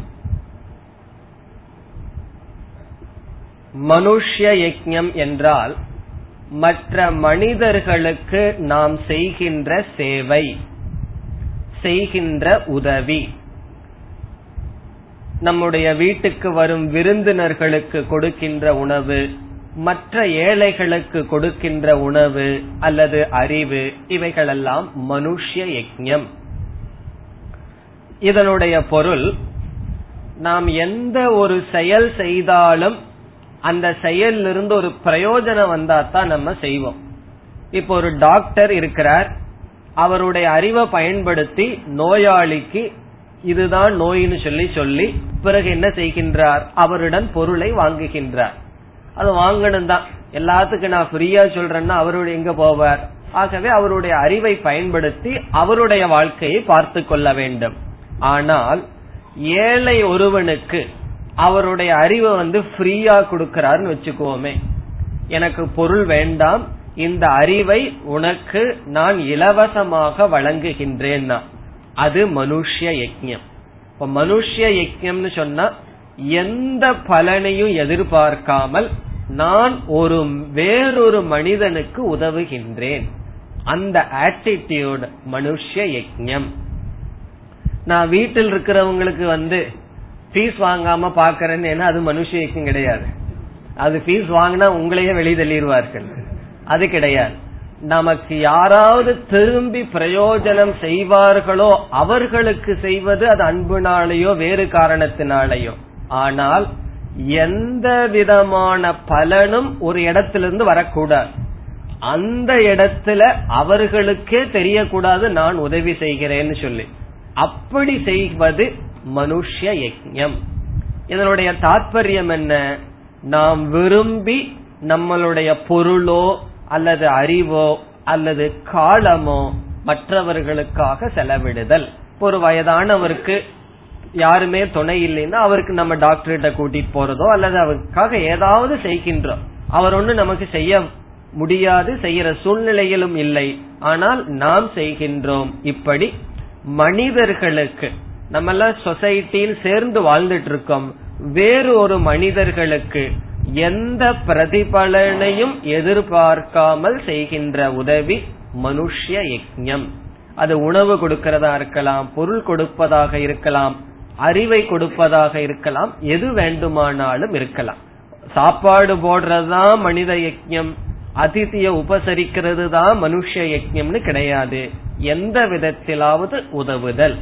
மனுஷ்ய யஜம் என்றால் மற்ற மனிதர்களுக்கு நாம் செய்கின்ற சேவை செய்கின்ற உதவி. நம்முடைய வீட்டுக்கு வரும் விருந்தினர்களுக்கு கொடுக்கின்ற உணவு மற்ற ஏழைகளுக்கு கொடுக்கின்ற உணவு அல்லது அறிவு இவைகளெல்லாம் மனுஷ்ய யஜ்யம். இதனுடைய பொருள் நாம் எந்த ஒரு செயல் செய்தாலும் அந்த செயலிருந்து ஒரு பிரயோஜனம் வந்தா தான் நம்ம செய்வோம். இப்போ ஒரு டாக்டர் இருக்கிறார் அவருடைய அறிவை பயன்படுத்தி நோயாளிக்கு இதுதான் நோயின்னு சொல்லி சொல்லி பிறகு என்ன செய்கின்றார்? அவரிடம் பொருளை வாங்குகின்றார். அது வாங்கணும் தான் எல்லாத்துக்கும் நான் ஃப்ரீயா சொல்றேன்னா அவருடைய எங்க போவார்? ஆகவே அவருடைய அறிவை பயன்படுத்தி அவருடைய வாழ்க்கையை பார்த்து கொள்ள வேண்டும். ஆனால் ஏழை ஒருவனுக்கு அவருடைய அறிவை வந்து ஃப்ரீயா கொடுக்கிறாருன்னு வச்சுக்கோமே. எனக்கு பொருள் வேண்டாம். இந்த அறிவை உனக்கு நான் இலவசமாக வழங்குகின்றேன்னா. அது மனுஷ்ய யஜ்யம். இப்ப மனுஷ்ய யஜ்யம்னு சொன்னா எந்த பலனையும் எதிர்பார்க்காமல் நான் ஒரு வேறொரு மனிதனுக்கு உதவுகின்றேன். அந்த ஆட்டிடியூட் மனுஷ்ய யஜ்யம். நான் வீட்டில் இருக்கிறவங்களுக்கு வந்து ஃபீஸ் வாங்காம பாக்கிறேன்னு அது மனுஷ யஜ்யம் கிடையாது. அது ஃபீஸ் வாங்கினா உங்களையே வெளியே தள்ளிடுவார்கள். அது கிடையாது. நமக்கு யாராவது திரும்பி பிரயோஜனம் செய்வார்களோ அவர்களுக்கு செய்வது அது அன்புனாலேயோ வேறு காரணத்தினாலேயோ. ஆனால் எந்த விதமான பலனும் ஒரு இடத்திலிருந்து வரக்கூடாது. அந்த இடத்துல அவர்களுக்கே தெரியக்கூடாது நான் உதவி செய்கிறேன்னு சொல்லி. அப்படி செய்வது மனுஷ்ய யஜ்யம். இதனுடைய தாற்பயம் என்ன? நாம் விரும்பி நம்மளுடைய பொருளோ அல்லது அறிவோ அல்லது காலமோ மற்றவர்களுக்காக செலவிடுதல். ஒரு வயதானவருக்கு யாருமே துணை இல்லைன்னா அவருக்கு நம்ம டாக்டர்கிட்ட கூட்டிட்டு போறதோ அல்லது அவருக்காக ஏதாவது செய்கின்றோம் அவர் ஒண்ணு நமக்கு செய்ய முடியாது செய்யற சூழ்நிலையிலும் இல்லை. ஆனால் நாம் செய்கின்றோம். இப்படி மனிதர்களுக்கு நம்ம எல்லாம் சொசைட்டியில் சேர்ந்து வாழ்ந்துட்டு இருக்கோம். வேறு ஒரு மனிதர்களுக்கு எந்த பிரதிபலனையும் எதிர்பார்க்காமல் செய்கின்ற உதவி மனுஷ்ய யஜ்ஞம். அது உணவு கொடுக்கிறதா இருக்கலாம் பொருள் கொடுப்பதாக இருக்கலாம் அறிவை கொடுப்பதாக இருக்கலாம் எது வேண்டுமானாலும் இருக்கலாம். சாப்பாடு போடுறதுதான் மனித யஜ்ஞம். அதிதிய உபசரிக்கிறது தான் மனுஷ யஜ்ஞம்னு கிடையாது. எந்த விதத்திலாவது உதவுதல்.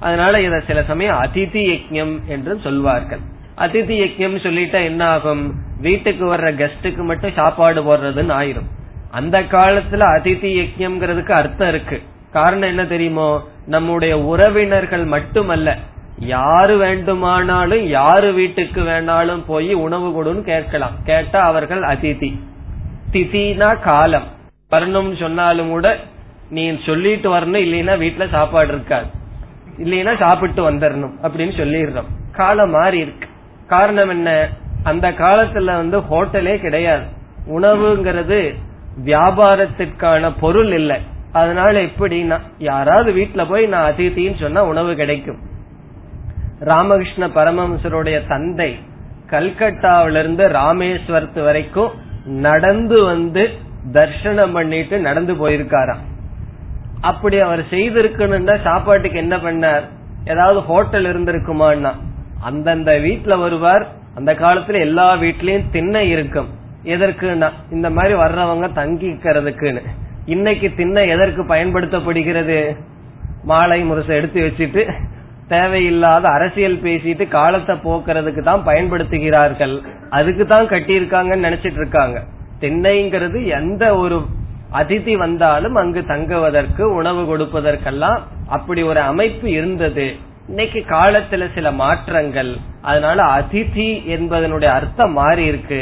அதனால இத சில சமயம் அதிதி யஜ்ஞம் என்று சொல்வார்கள். அதிதி யக்கியம் சொல்லிட்டா என்ன ஆகும்? வீட்டுக்கு வர்ற கெஸ்டுக்கு மட்டும் சாப்பாடு போடுறதுன்னு ஆயிரும். அந்த காலத்துல அதிதி யக்கியம்ங்கிறதுக்கு அர்த்தம் இருக்கு. காரணம் என்ன தெரியுமோ? நம்முடைய உறவினர்கள் மட்டுமல்ல. யாரு வேண்டுமானாலும் யாரு வீட்டுக்கு வேணாலும் போய் உணவு கொடுன்னு கேட்கலாம். கேட்டா அவர்கள் அதிதி. திதினா காலம். வரணும்னு சொன்னாலும் கூட நீ சொல்லிட்டு வரணும் இல்லைன்னா வீட்டுல சாப்பாடு இருக்காது. இல்லைன்னா சாப்பிட்டு வந்துடணும் அப்படின்னு சொல்லிடுறோம். காலம் மாறி இருக்கு. காரணம் என்ன? அந்த காலத்துல வந்து ஹோட்டலே கிடையாது. உணவுங்கிறது வியாபாரத்திற்கான பொருள் இல்லை. அதனால எப்படின்னா யாராவது வீட்டுல போய் நான் அதித்தின்னு சொன்னா உணவு கிடைக்கும். ராமகிருஷ்ண பரமஹம்சருடைய தந்தை கல்கட்டாவிலிருந்து ராமேஸ்வரத்து வரைக்கும் நடந்து வந்து தர்ஷனம் பண்ணிட்டு நடந்து போயிருக்காராம். அப்படி அவர் செய்திருக்கணும்னா சாப்பாட்டுக்கு என்ன பண்ணார்? ஏதாவது ஹோட்டல் இருந்திருக்குமான்னா அந்தந்த வீட்டுல வருவார் அந்த காலத்துல எல்லா வீட்லயும் திண்ணை இருக்கும். எதற்குன்னா இந்த மாதிரி வர்றவங்க தங்கிக்கிறதுக்குன்னு. இன்னைக்கு திண்ணை எதற்கு பயன்படுத்தப்படுகிறது? மாலை முரசை எடுத்து வச்சுட்டு தேவையில்லாத அரசியல் பேசிட்டு காலத்தை போக்குறதுக்கு தான் பயன்படுத்துகிறார்கள். அதுக்கு தான் கட்டியிருக்காங்கன்னு நினைச்சிட்டு இருக்காங்க. திண்ணைங்கிறது எந்த ஒரு அதிதி வந்தாலும் அங்கு தங்குவதற்கு உணவு கொடுப்பதற்கெல்லாம் அப்படி ஒரு அமைப்பு இருந்தது. இன்னைக்கு காலத்துல சில மாற்றங்கள் அதனால அதிதி என்பதனுடைய அர்த்தம் மாறி இருக்கு.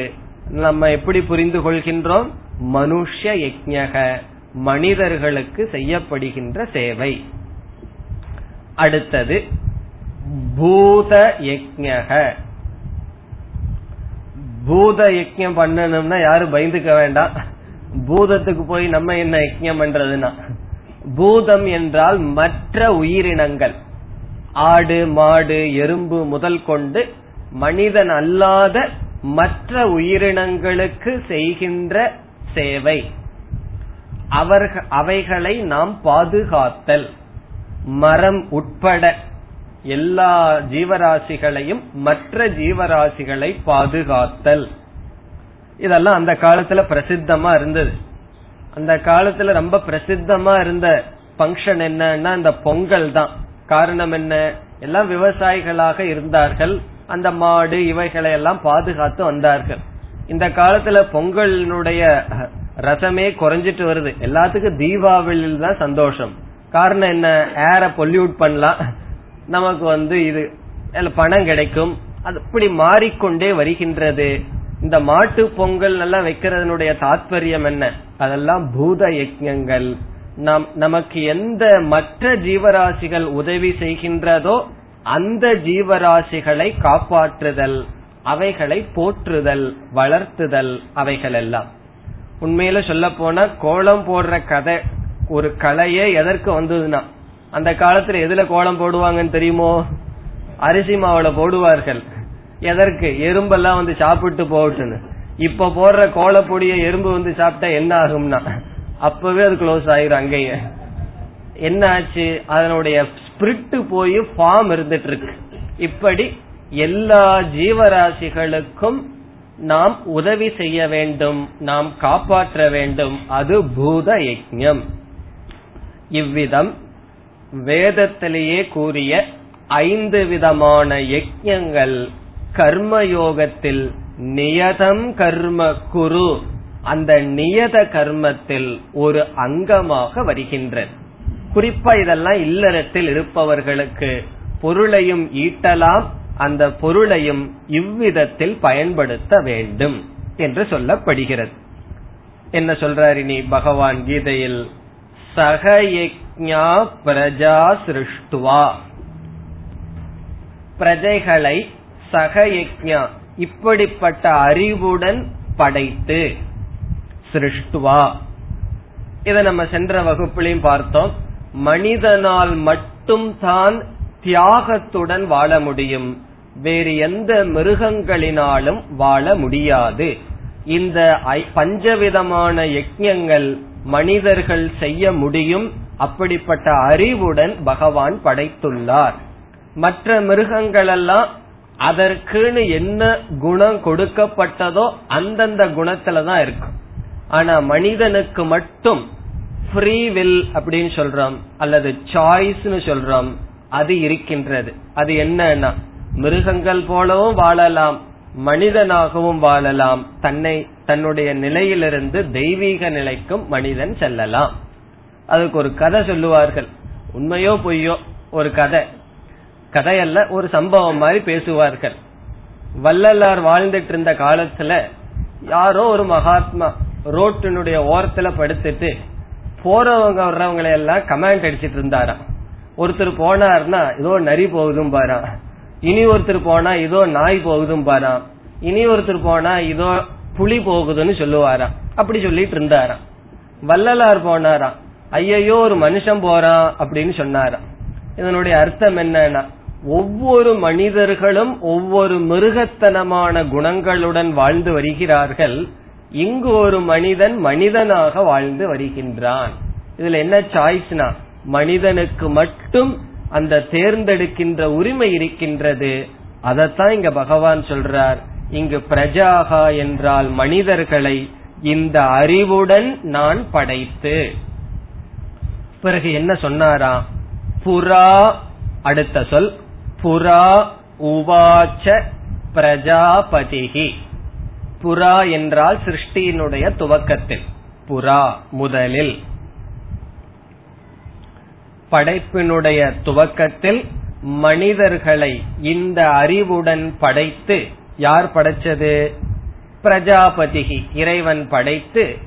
நம்ம எப்படி புரிந்து கொள்கின்றோம்? மனுஷ யஜக மனிதர்களுக்கு செய்யப்படுகின்ற சேவை. அடுத்தது பூத யஜக பூத யஜ்ஞம் பண்ணணும்னா யாரும் பயந்துக்க வேண்டாம். பூதத்துக்கு போய் நம்ம என்ன யஜ்ஞம் பண்றதுன்னா பூதம் என்றால் மற்ற உயிரினங்கள். ஆடு மாடு எறும்பு முதல் கொண்டு மனிதன் அல்லாத மற்ற உயிரினங்களுக்கு செய்கின்ற சேவை. அவர்கள் அவைகளை நாம் பாதுகாத்தல். மரம் உட்பட எல்லா ஜீவராசிகளையும் மற்ற ஜீவராசிகளை பாதுகாத்தல். இதெல்லாம் அந்த காலத்துல பிரசித்தமா இருந்தது. அந்த காலத்துல ரொம்ப பிரசித்தமா இருந்த பங்கன் என்னன்னா இந்த பொங்கல் தான். காரணம் என்ன? எல்லாம் விவசாயிகளாக இருந்தார்கள். அந்த மாடு இவைகளை எல்லாம் பாதுகாத்து வந்தார்கள். இந்த காலத்துல பொங்கலினுடைய ரசமே குறைஞ்சிட்டு வருது. எல்லாத்துக்கும் தீபாவளியில் தான் சந்தோஷம். காரணம் என்ன? ஏர பொல்யூட் பண்ணலாம். நமக்கு வந்து இது பணம் கிடைக்கும். அது இப்படி மாறிக்கொண்டே வருகின்றது. இந்த மாட்டு பொங்கல் எல்லாம் வைக்கிறதனுடைய தாத்பரியம் என்ன? அதெல்லாம் பூத யஜங்கள் நம் நமக்கு எந்த மற்ற ஜீவராசிகள் உதவி செய்கின்றதோ அந்த ஜீவராசிகளை காப்பாற்றுதல் அவைகளை போற்றுதல் வளர்த்துதல் அவைகள் எல்லாம் உண்மையில சொல்ல போனா கோலம் போடுற கதை ஒரு கலையே எதற்கு வந்ததுன்னா அந்த காலத்துல எதுல கோலம் போடுவாங்கன்னு தெரியுமோ? அரிசி மாவுல போடுவார்கள். எதற்கு? எறும்பெல்லாம் வந்து சாப்பிட்டு போகட்டுன்னு. இப்ப போடுற கோலப்பொடிய எறும்பு வந்து சாப்பிட்டா என்ன ஆகும்னா அப்பவே அது க்ளோஸ் ஆயிரும் அங்கேயே. என்ன ஆச்சு? அதனுடைய ஸ்பிரிட் போய் ஃபார்ம் இருந்துட்டு இருக்கு இப்படி எல்லா ஜீவராசிகளுக்கும் நாம் உதவி செய்ய வேண்டும் நாம் காப்பாற்ற வேண்டும். அது பூத யஜம் இவ்விதம் வேதத்திலேயே கூறிய ஐந்து விதமான யஜங்கள் கர்மயோகத்தில் நியதம் கர்ம குரு. அந்த நியத கர்மத்தில் ஒரு அங்கமாக வருகின்றது குறிப்பா இதெல்லாம் இல்லறத்தில் இருப்பவர்களுக்கு பொருளையும் ஈட்டலாம் அந்த பொருளையும் இவ்விதத்தில் பயன்படுத்த வேண்டும் என்று சொல்லப்படுகிறது. என்ன சொல்றார் இனி பகவான் கீதையில்? சகயஜா பிரஜா சிருஷ்டுவா. பிரஜைகளை சகயஜா இப்படிப்பட்ட அறிவுடன் படைத்து சிருஷ்டுவா? இதை நம்ம சென்ற வகுப்பிலையும் பார்த்தோம். மனிதனால் மட்டும் தான் தியாகத்துடன் வாழ முடியும். வேறு எந்த மிருகங்களினாலும் வாழ முடியாது. இந்த பஞ்சவிதமான யஜ்யங்கள் மனிதர்கள் செய்ய முடியும். அப்படிப்பட்ட அறிவுடன் பகவான் படைத்துள்ளார். மற்ற மிருகங்களெல்லாம் அதற்குன்னு என்ன குணம் கொடுக்கப்பட்டதோ அந்தந்த குணத்துல தான் இருக்கும் ஆனா மனிதனுக்கு மட்டும் ஃப்ரீ வில் அப்படின்னு சொல்றோம் அல்லது சாய்ஸ்னு சொல்றோம் அது இருக்கின்றது. அது என்னன்னா மிருகங்கள் போலவும் வாழலாம் மனிதனாகவும் வாழலாம் தன்னை தன்னுடைய நிலையிலிருந்து தெய்வீக நிலைக்கும் மனிதன் செல்லலாம். அதுக்கு ஒரு கதை சொல்லுவார்கள். உண்மையோ பொய்யோ ஒரு கதை. கதையல்ல ஒரு சம்பவம் மாதிரி பேசுவார்கள். வள்ளலார் வாழ்ந்துட்டு இருந்த காலத்துல யாரோ ஒரு மகாத்மா ரோட்டினுடைய ஓரத்துல படுத்துட்டு போறவங்க வர்றவங்களை எல்லாம் கமெண்ட் அடிச்சிட்டு இருந்தாராம். ஒருத்தர் போனார்னா ஏதோ நரி போகுதும் பாரா இனி ஒருத்தர் போனா இதோ நாய் போகுதும் பாரா இனி ஒருத்தர் போனா இதோ புலி போகுதுன்னு சொல்லுவாராம். அப்படி சொல்லிட்டு இருந்தாராம். வள்ளலார் போனாராம். ஐயையோ ஒரு மனுஷன் போறான் அப்படின்னு சொன்னாராம். இதனுடைய அர்த்தம் என்னன்னா ஒவ்வொரு மனிதர்களும் ஒவ்வொரு மிருகத்தனமான குணங்களுடன் வாழ்ந்து வருகிறார்கள். இங்கு ஒரு மனிதன் மனிதனாக வாழ்ந்து வருகின்றான். இதுல என்ன சாய்ஸ்னா மனிதனுக்கு மட்டும் அந்த தேர்ந்தெடுக்கின்ற உரிமை இருக்கின்றது. அதத்தான் இங்க பகவான் சொல்றார். இங்கு பிரஜாகா என்றால் மனிதர்களை இந்த அறிவுடன் நான் படைத்து. பிறகு என்ன சொன்னாரா? புறா அடுத்த சொல் புறா உவாச்ச பிரஜாபதிகி புறா என்றால் சிருஷ்டியினுடைய துவக்கத்தில். புறா முதலில். படைப்பினுடைய துவக்கத்தில் மனிதர்களை இந்த அறிவுடன் படைத்து யார் படைச்சது? பிரஜாபதிகி இறைவன் படைத்து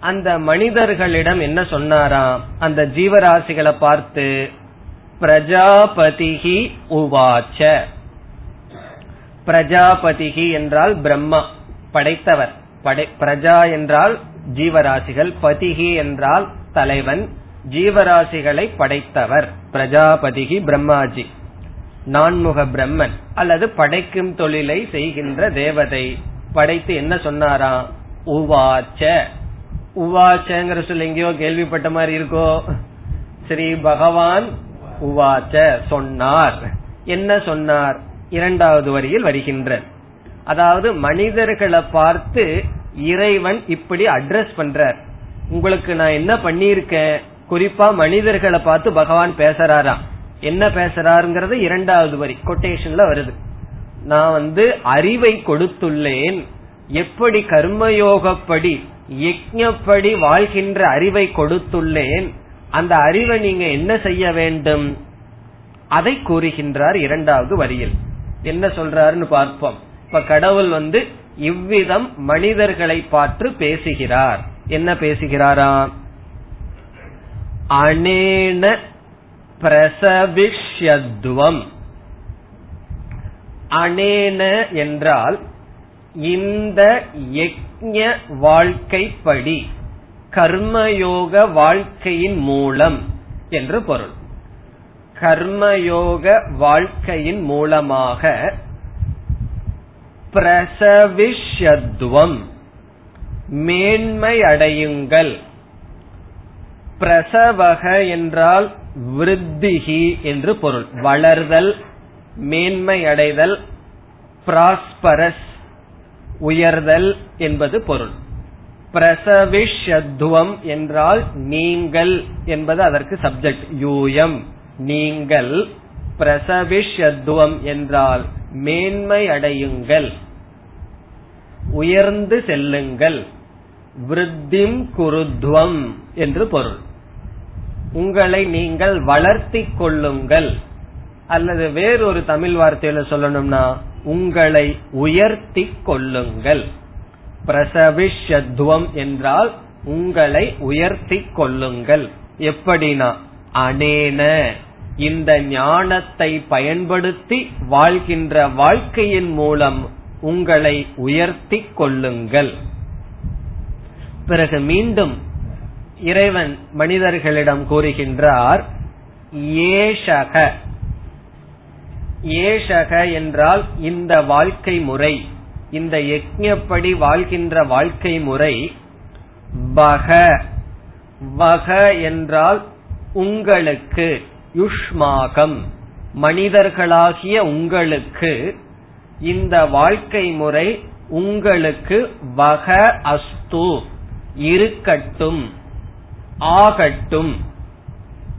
அந்த மனிதர்களிடம் என்ன சொன்னாராம்? அந்த ஜீவராசிகளை பார்த்து பிரஜாபதிகி உவாச்ச. பிரஜாபதிகி என்றால் பிரம்மா. படைத்தவர். படை பிரஜா என்றால் ஜீவராசிகள் பதிகி என்றால் தலைவன் ஜீவராசிகளை படைத்தவர். பிரஜாபதிகி பிரம்மாஜி. நான்முக பிரம்மன். அல்லது படைக்கும் தொழிலை செய்கின்ற தேவதை. படைத்து என்ன சொன்னாராம் உவாச்ச. உவாச்சங்கிற சொல்ல எங்கேயோ கேள்விப்பட்ட மாதிரி இருக்கோ? ஸ்ரீ பகவான் உவாச்ச சொன்னார். என்ன சொன்னார்? இரண்டாவது வரியில் வருகின்ற அதாவது மனிதர்களை பார்த்து இறைவன் இப்படி அட்ரஸ் பண்றார். உங்களுக்கு நான் என்ன பண்ணிருக்கேன் குறிப்பா மனிதர்களை பார்த்து பகவான் பேசுறாராம். என்ன பேசுறாருங்கிறது இரண்டாவது வரி கொட்டேஷன்ல வருது. நான் வந்து அறிவை கொடுத்துள்ளேன். எப்படி கர்மயோகப்படி யஜ்ஞப்படி வாழ்கின்ற அறிவை கொடுத்துள்ளேன். அந்த அறிவை நீங்க என்ன செய்ய வேண்டும்? அதை கூறுகின்றார் இரண்டாவது வரியில். என்ன சொல்றாருன்னு பார்ப்போம். இப்ப கடவுள் வந்து இவ்விதம் மனிதர்களை பார்த்து பேசுகிறார். என்ன பேசுகிறாரா? அனேன பிரசவிஷ்யத்வம் அனேன என்றால் இந்த யஜ்ய வாழ்க்கைப்படி கர்மயோக வாழ்க்கையின் மூலம் என்று பொருள். கர்மயோக வாழ்க்கையின் மூலமாக பிரசவிஷ்யத்வம். மேன்மை அடையுங்கள் பிரசவக என்றால் விருத்திகி என்று பொருள். வளர்தல் மேன்மை அடைதல் பிராஸ்பரஸ் உயர்தல் என்பது பொருள். பிரசவிஷத்துவம் என்றால் நீங்கள் என்பது அதற்கு சப்ஜெக்ட் யூயம் நீங்கள். பிரசவிஷத்துவம் என்றால் மேன்மை அடையுங்கள். உயர்ந்து செல்லுங்கள். விருத்திம் குருத்வம் என்று பொருள். உங்களை நீங்கள் வளர்த்தி கொள்ளுங்கள். அல்லது வேறொரு தமிழ் வார்த்தையில சொல்லணும்னா உங்களை உயர்த்தி கொள்ளுங்கள். பிரசவிஷத்துவம் என்றால் உங்களை உயர்த்தி கொள்ளுங்கள். எப்படினா அனேன. இந்த ஞானத்தை பயன்படுத்தி வாழ்கின்ற வாழ்க்கையின் மூலம் உங்களை உயர்த்தி கொள்ளுங்கள். பிறகு மீண்டும் இறைவன் மனிதர்களிடம் கூறுகின்றார் ஏஷக. ஏஷக என்றால் இந்த வாழ்க்கை முறை இந்த யக்ஞப்படி வாழ்கின்ற வாழ்க்கை முறை பக. வக என்றால் உங்களுக்கு. யுஷ்மாகம் மனிதர்களாகிய உங்களுக்கு இந்த வாழ்க்கை முறை உங்களுக்கு வக அஸ்து இருக்கட்டும் ஆகட்டும்.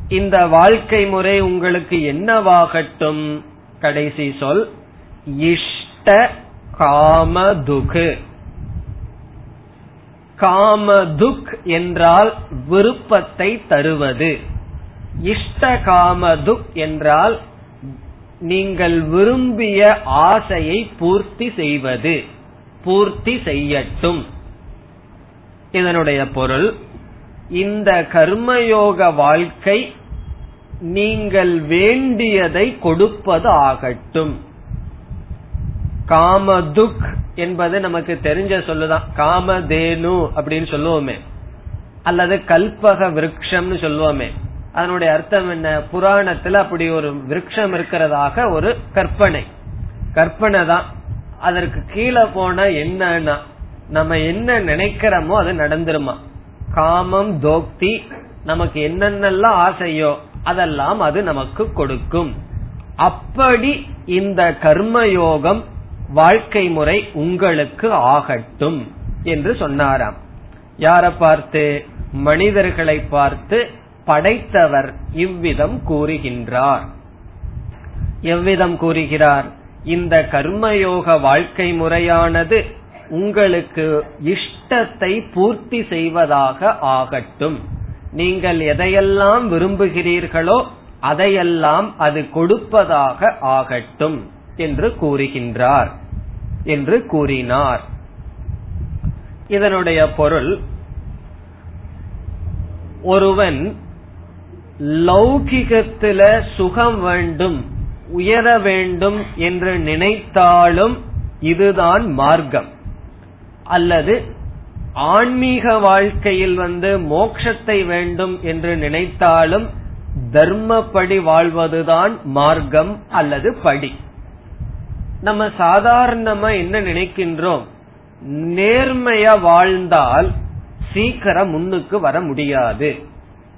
இந்த வாழ்க்கை முறை உங்களுக்கு என்னவாகட்டும்? கடைசி சொல் இஷ்ட காமதுகு. காமதுக் என்றால் விருப்பத்தை தருவது. இஷ்ட காமதுக் என்றால் நீங்கள் விரும்பிய ஆசையை பூர்த்தி செய்வது பூர்த்தி செய்யட்டும். இதனுடைய பொருள் இந்த கர்மயோக வாழ்க்கை நீங்கள் வேண்டியதை கொடுப்பது ஆகட்டும். காமதுக் என்பது நமக்கு தெரிஞ்ச சொல்லுதான். காமதேனு அப்படின்னு சொல்லுவோமே. அல்லது கல்பக விருட்சம்னு சொல்லுவோமே. அதனுடைய அர்த்தம் என்ன? புராணத்துல அப்படி ஒரு விரக்ஷம் இருக்கிறதாக ஒரு கற்பனை. கற்பனை தான். அதற்கு கீழே போன என்னன்னா நம்ம என்ன நினைக்கிறோமோ அது நடந்துருமா? காமம் தோக்தி நமக்கு என்னென்னலாம் ஆசையோ அதெல்லாம் அது நமக்கு கொடுக்கும். அப்படி இந்த கர்மயோகம் வாழ்க்கை முறை உங்களுக்கு ஆகட்டும் என்று சொன்னாராம். யார பார்த்து? மனிதர்களை பார்த்து படைத்தவர் இவ்விதம் கூறுகின்றார். எவ்விதம் கூறுகிறார்? இந்த கர்மயோக வாழ்க்கை முறையானது உங்களுக்கு இஷ்டத்தை பூர்த்தி செய்வதாக ஆகட்டும். நீங்கள் எதையெல்லாம் விரும்புகிறீர்களோ அதையெல்லாம் அது கொடுப்பதாக ஆகட்டும் என்று கூறுகின்றார் என்று கூறினார். இதனுடைய பொருள் ஒருவன் லௌகிகத்துல சுகம் வேண்டும் உயர வேண்டும் என்று நினைத்தாலும் இதுதான் மார்க்கம். அல்லது ஆன்மீக வாழ்க்கையில் வந்து மோட்சத்தை வேண்டும் என்று நினைத்தாலும் தர்மப்படி வாழ்வதுதான் மார்க்கம் அல்லது படி. நம்ம சாதாரணமா என்ன நினைக்கின்றோம்? நேர்மையா வாழ்ந்தால் சீக்கிரம் முன்னுக்கு வர முடியாது.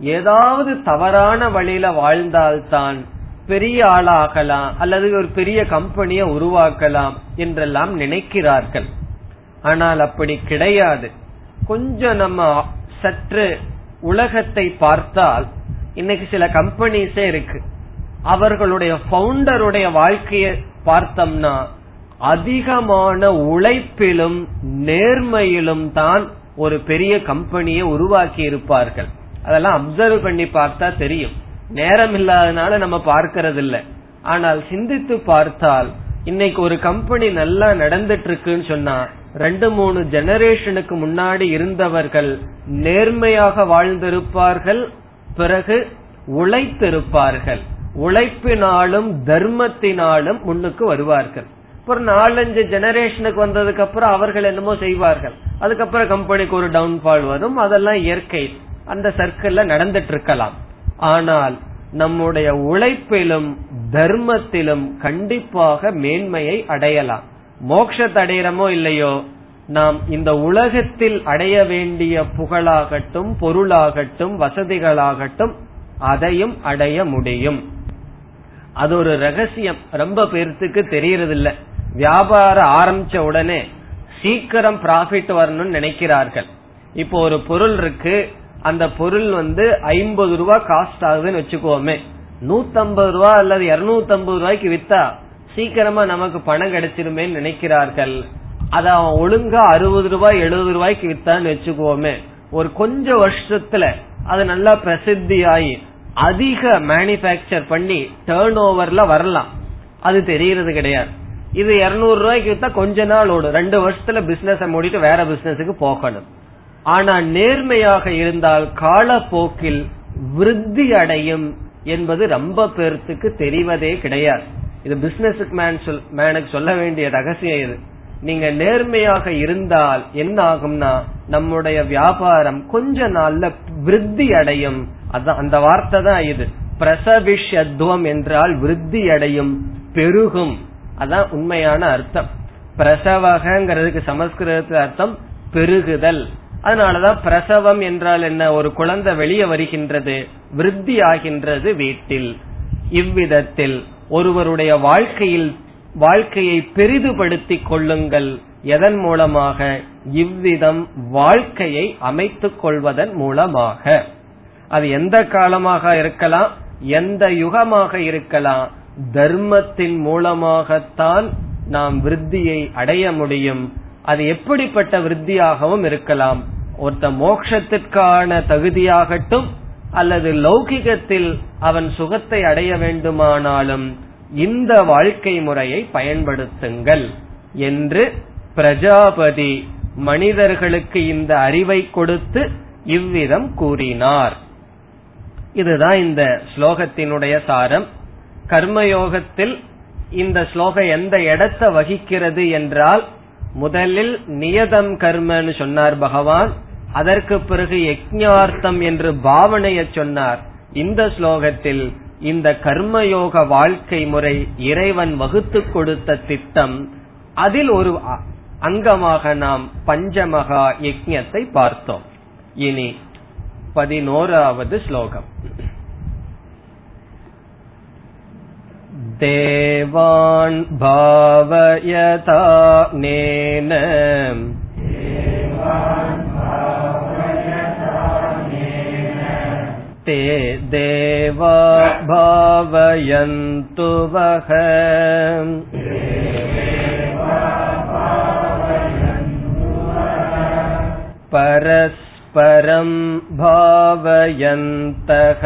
ஏதாவது தவறான வழியில வாழ்ந்தால்தான் பெரிய ஆளாகலாம் அல்லது ஒரு பெரிய கம்பெனியை உருவாக்கலாம் என்றெல்லாம் நினைக்கிறார்கள். ஆனால் அப்படி கிடையாது. கொஞ்சம் நம்ம சற்று உலகத்தை பார்த்தால் இன்னைக்கு சில கம்பெனிஸே இருக்கு. அவர்களுடைய பவுண்டருடைய வாழ்க்கையை பார்த்தோம்னா அதிகமான உழைப்பிலும் நேர்மையிலும் தான் ஒரு பெரிய கம்பெனியை உருவாக்கி இருப்பார்கள். அதெல்லாம் அப்சர்வ் பண்ணி பார்த்தா தெரியும். நேரம் இல்லாதனால நம்ம பார்க்கறது இல்ல ஆனால் சிந்தித்து பார்த்தால் இன்னைக்கு ஒரு கம்பெனி நல்லா நடந்துட்டு இருக்குன்னு சொன்னா ரெண்டு மூணு ஜெனரேஷனுக்கு முன்னாடி இருந்தவர்கள் நேர்மையாக வாழ்ந்திருப்பார்கள் பிறகு உழைத்திருப்பார்கள். உழைப்பினாலும் தர்மத்தினாலும் முன்னுக்கு வருவார்கள். ஒரு நாலஞ்சு ஜெனரேஷனுக்கு வந்ததுக்கு அப்புறம் அவர்கள் என்னமோ செய்வார்கள். அதுக்கப்புறம் கம்பெனிக்கு ஒரு டவுன்ஃபால் வரும் அதெல்லாம் இயற்கை. அந்த சர்க்கிள்ல நடந்துட்டு இருக்கலாம் ஆனால் நம்முடைய உழைப்பிலும் தர்மத்திலும் கண்டிப்பாக மேன்மையை அடையலாம். மோட்சத்தை அடையிறமோ இல்லையோ நாம் இந்த உலகத்தில் அடைய வேண்டிய புகழாகட்டும் பொருளாகட்டும் வசதிகளாகட்டும் அதையும் அடைய முடியும். அது ஒரு ரகசியம். ரொம்ப பேர்த்துக்கு தெரியறதில்ல. வியாபாரம் ஆரம்பிச்ச உடனே சீக்கிரம் ப்ராஃபிட் வரணும்னு நினைக்கிறார்கள். இப்போ ஒரு பொருள் இருக்கு. அந்த பொருள் வந்து ஐம்பது ரூபா காஸ்ட் ஆகுதுன்னு வச்சுக்கோமே. நூத்தம்பது ரூபா அல்லது இருநூத்தி ஐம்பது ரூபாய்க்கு வித்தா சீக்கிரமா நமக்கு பணம் கிடைச்சிருமே நினைக்கிறார்கள். அத அவன் ஒழுங்கா அறுபது ரூபாய் எழுபது ரூபாய்க்கு வித்தான்னு வச்சுக்கோமே. ஒரு கொஞ்ச வருஷத்துல அது நல்லா பிரசித்தி ஆகி அதிக மேனுபேக்சர் பண்ணி டேர்ன் ஓவர்ல வரலாம். அது தெரியறது கிடையாது. இது இருநூறு ரூபாய்க்கு வித்தா கொஞ்ச நாள் ஓடும். ரெண்டு வருஷத்துல பிசினஸ் மூடிட்டு வேற பிசினஸுக்கு போகணும். ஆனால் நேர்மையாக இருந்தால் காலப்போக்கில் விருத்தி அடையும் என்பது ரொம்ப பேர்த்துக்கு தெரிவதே கிடையாது. இது பிசினஸ் மேன் சொல் மேனுக்கு சொல்ல வேண்டிய ரகசியம் இது. நீங்க நேர்மையாக இருந்தால் என்ன ஆகும்னா நம்முடைய வியாபாரம் கொஞ்ச நாள்ல விருத்தி அடையும் அதான் அந்த வார்த்தை தான் இது. பிரசவிஷத்துவம் என்றால் விருத்தி அடையும் பெருகும். அதான் உண்மையான அர்த்தம். பிரசவகங்கிறதுக்கு சமஸ்கிருதத்துக்கு அர்த்தம் பெருகுதல். அதனாலதான் பிரசவம் என்றால் என்ன? ஒரு குழந்தை வெளியே வருகின்றது விருத்தி ஆகின்றது வீட்டில். இவ்விதத்தில் ஒருவருடைய வாழ்க்கையில் வாழ்க்கையை பெரிதுபடுத்திக் கொள்ளுங்கள். எதன் மூலமாக? இவ்விதம் வாழ்க்கையை அமைத்துக் கொள்வதன் மூலமாக. அது எந்த காலமாக இருக்கலாம்? எந்த யுகமாக இருக்கலாம்? தர்மத்தின் மூலமாகத்தான் நாம் விருத்தியை அடைய முடியும். அது எப்படிப்பட்ட விருத்தியாகவும் இருக்கலாம். ஒருத்த மோட்சத்திற்கான தகுதியாகட்டும் அல்லது லௌகிகத்தில் அவன் சுகத்தை அடைய வேண்டுமானாலும் இந்த வாழ்க்கை முறையை பயன்படுத்துங்கள் என்று பிரஜாபதி மனிதர்களுக்கு இந்த அறிவை கொடுத்து இவ்விதம் கூறினார். இதுதான் இந்த ஸ்லோகத்தினுடைய சாரம். கர்மயோகத்தில் இந்த ஸ்லோகம் எந்த இடத்தை வகிக்கிறது என்றால் முதலில் நியதம் கர்மன்னு சொன்னார் பகவான். அதற்கு பிறகு யஜ்ஞார்த்தம் என்று பாவனைய சொன்னார். இந்த ஸ்லோகத்தில் இந்த கர்மயோக வாழ்க்கை முறை இறைவன் வகுத்து கொடுத்த திட்டம் அதில் ஒரு அங்கமாக நாம் பஞ்சமகா யஜ்யத்தை பார்த்தோம். இனி பதினோராவது ஸ்லோகம். देवान् भावयता नेन ते देवा भावयन्तु वः परस्परं भावयन्तः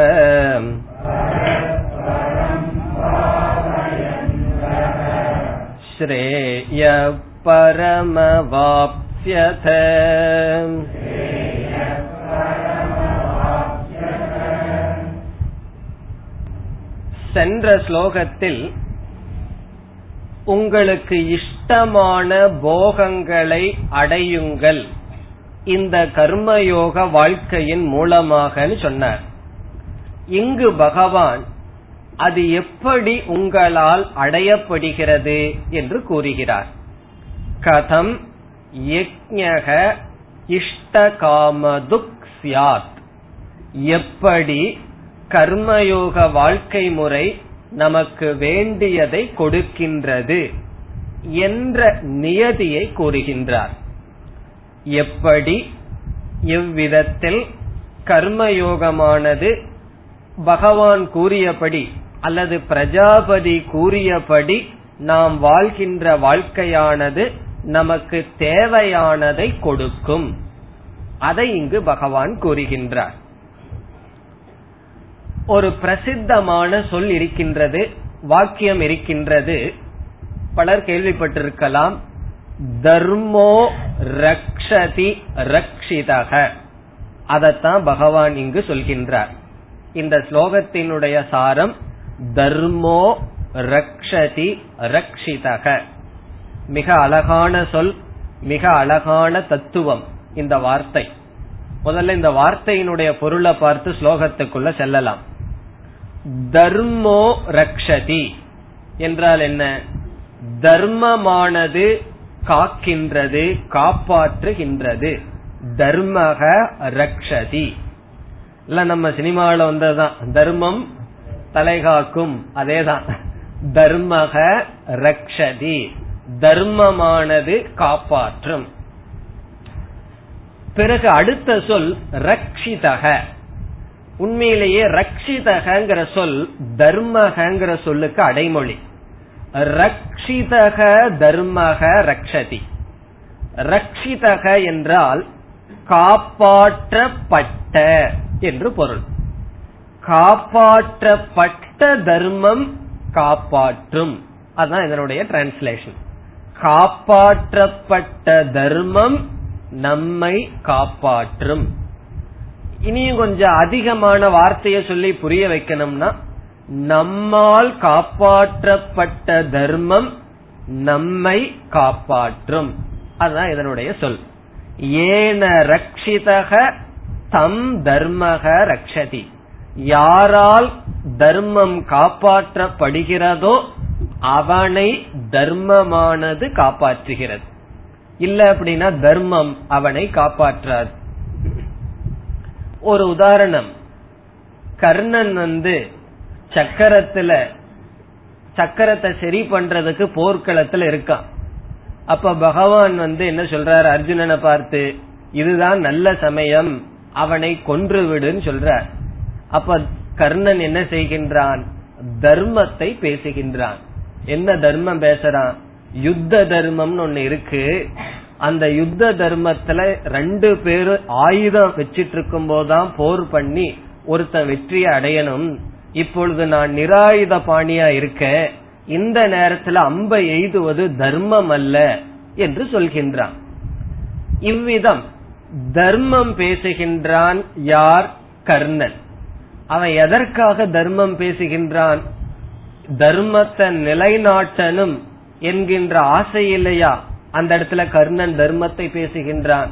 श्रेयः परमवाप्स्यथ சென்ற ஸ்லோகத்தில் உங்களுக்கு இஷ்டமான போகங்களை அடையுங்கள் இந்த கர்மயோக வாழ்க்கையின் மூலமாக சொன்னார் இங்கு பகவான் அது எப்படி உங்களால் அடையப்படுகிறது என்று கூறுகிறார். கதம் யஜ்ஞக இஷ்டகாமதுக் சியாத் எப்படி கர்மயோக வாழ்க்கை முறை நமக்கு வேண்டியதை கொடுக்கின்றது என்ற நியதியை கூறுகின்றார். எப்படி எவ்விதத்தில் கர்மயோகமானது? பகவான் கூறியபடி அல்லது பிரஜாபதி கூறியபடி நாம் வாழ்கின்ற வாழ்க்கையானது நமக்கு தேவையானதை கொடுக்கும். அதை இங்கு பகவான் கூறுகின்றார். ஒரு பிரசித்தமான சொல் இருக்கின்றது வாக்கியம் இருக்கின்றது. பலர் கேள்விப்பட்டிருக்கலாம். தர்மோ ரக்ஷதி ரக்ஷிதக. அதத்தான் பகவான் இங்கு சொல்கின்றார். இந்த ஸ்லோகத்தினுடைய சாரம் தர்மோ ரக்ஷதி ரக்ஷிதக. மிக அழகான சொல் மிக அழகான தத்துவம் இந்த வார்த்தை. முதல்ல இந்த வார்த்தையினுடைய பொருளை பார்த்து ஸ்லோகத்துக்குள்ள செல்லலாம். தர்மோ ரக்ஷதி என்றால் என்ன? தர்மமானது காக்கின்றது காப்பாற்றுகின்றது. தர்மக ரக்ஷதி. இல்ல நம்ம சினிமாவில வந்ததுதான். தர்மம் தலைகாக்கும். அதேதான். தர்மக ரக்ஷதி. தர்மமானது காப்பாற்றும். பிறகு அடுத்த சொல் ரக்ஷிதக. உண்மையிலேயே ரக்ஷிதகங்கிற சொல் தர்மகங்கிற சொல்லுக்கு அடைமொழி. ரக்ஷிதக தர்மக ரக்ஷதி. ரக்ஷிதக என்றால் காப்பாற்றப்பட்ட என்று பொருள். காப்பாற்றப்பட்ட தர்மம் காப்பாற்றும். அதுதான் இதனுடைய டிரான்ஸ்லேஷன் காப்பாற்றப்பட்ட தர்மம் நம்மை காப்பாற்றும். இனியும் கொஞ்சம் அதிகமான வார்த்தையை சொல்லி புரிய வைக்கணும்னா நம்மால் காப்பாற்றப்பட்ட தர்மம் நம்மை காப்பாற்றும். அதுதான் இதனுடைய சொல். ஏன ரக்ஷிதக தம் தர்மக ரக்ஷதி. யாரால் தர்மம் காப்பாற்றப்படுகிறதோ அவனை தர்மமானது காப்பாற்றுகிறது. இல்ல அப்படின்னா தர்மம் அவனை காப்பாற்றாது. ஒரு உதாரணம். கர்ணன் வந்து சக்கரத்துல சக்கரத்தை சரி பண்றதுக்கு போர்க்களத்துல இருக்கான். அப்ப பகவான் வந்து என்ன சொல்றாரு? அர்ஜுனனை பார்த்து இதுதான் நல்ல சமயம். அவனை கொன்று விடுன்னு சொல்றார். அப்ப கர்ணன் என்ன செய்கின்றான்? தர்மத்தை பேசுகின்றான். என்ன தர்மம் பேசுறான்? யுத்த தர்மம்னு ஒண்ணு இருக்கு. அந்த யுத்த தர்மத்துல ரெண்டு பேரும் ஆயுதம் வச்சிட்டு இருக்கும் போதுதான் போர் பண்ணி ஒருத்தன் வெற்றியை அடையணும். இப்பொழுது நான் நிராயுத பாணியா இருக்க இந்த நேரத்துல அம்பை எய்துவது தர்மம் அல்ல என்று சொல்கின்றான். இவ்விதம் தர்மம் பேசுகின்றான் யார்? கர்ணன். அவன் எதற்காக தர்மம் பேசுகின்றான்? தர்மத்தை நிலைநாட்டனும் என்கின்ற ஆசை இல்லையா? அந்த இடத்துல கர்ணன் தர்மத்தை பேசுகின்றான்.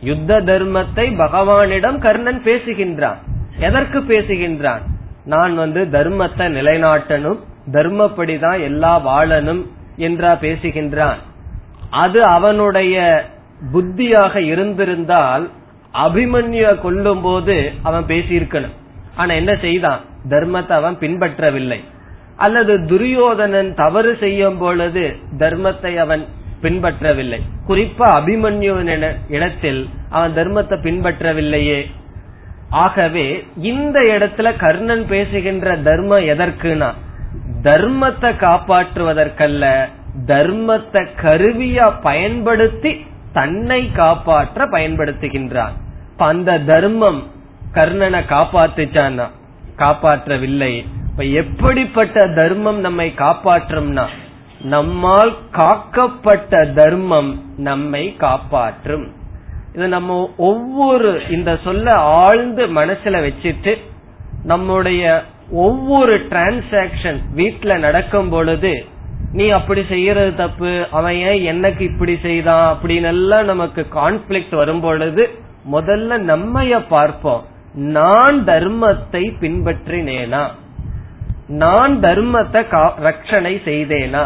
யுத்த தர்மத்தை பகவானிடம் கர்ணன் பேசுகின்றான். எதற்கு பேசுகின்றான்? நான் வந்து தர்மத்தை நிலைநாட்டணும் தர்மப்படிதான் எல்லா வாழனும் என்றா பேசுகின்றான். அது அவனுடைய புத்தியாக இருந்திருந்தால் அபிமன்ய கொல்லும் போது அவன் பேசியிருக்கணும். ஆனா என்ன செய்தான்? தர்மத்தை அவன் பின்பற்றவில்லை. அல்லது துரியோதனன் தவறு செய்யும் பொழுது தர்மத்தை அவன் பின்பற்றவில்லை. குறிப்பா அபிமன்யுவின் இடத்தில் அவன் தர்மத்தை பின்பற்றவில்லையே. ஆகவே இந்த இடத்துல கர்ணன் பேசுகின்ற தர்மம் எதற்குனா தர்மத்தை காப்பாற்றுவதற்கல்ல தர்மத்தை கருவியா பயன்படுத்தி தன்னை காப்பாற்ற பயன்படுத்துகின்றான். அந்த தர்மம் கர்ணனை காப்பாத்துச்சான்னா காப்பாற்றவில்லை. இப்ப எப்படிப்பட்ட தர்மம் நம்மை காப்பாற்றும்னா நம்மால் காக்கப்பட்ட தர்மம் நம்மை காப்பாற்றும். இது நம்ம ஒவ்வொரு இந்த சொல்ல ஆழ்ந்து மனசுல வச்சுட்டு நம்முடைய ஒவ்வொரு டிரான்சாக்சன் வீட்டுல நடக்கும் பொழுது நீ அப்படி செய்யறது தப்பு அவன் ஏன் எனக்கு இப்படி செய்தான் அப்படின்னு எல்லாம் நமக்கு கான்ஃபிளிக்ட் வரும் பொழுது முதல்ல நம்மைய பார்ப்போம். நான் தர்மத்தை பின்பற்றினேனா? நான் தர்மத்தை ரட்சணை செய்தேனா?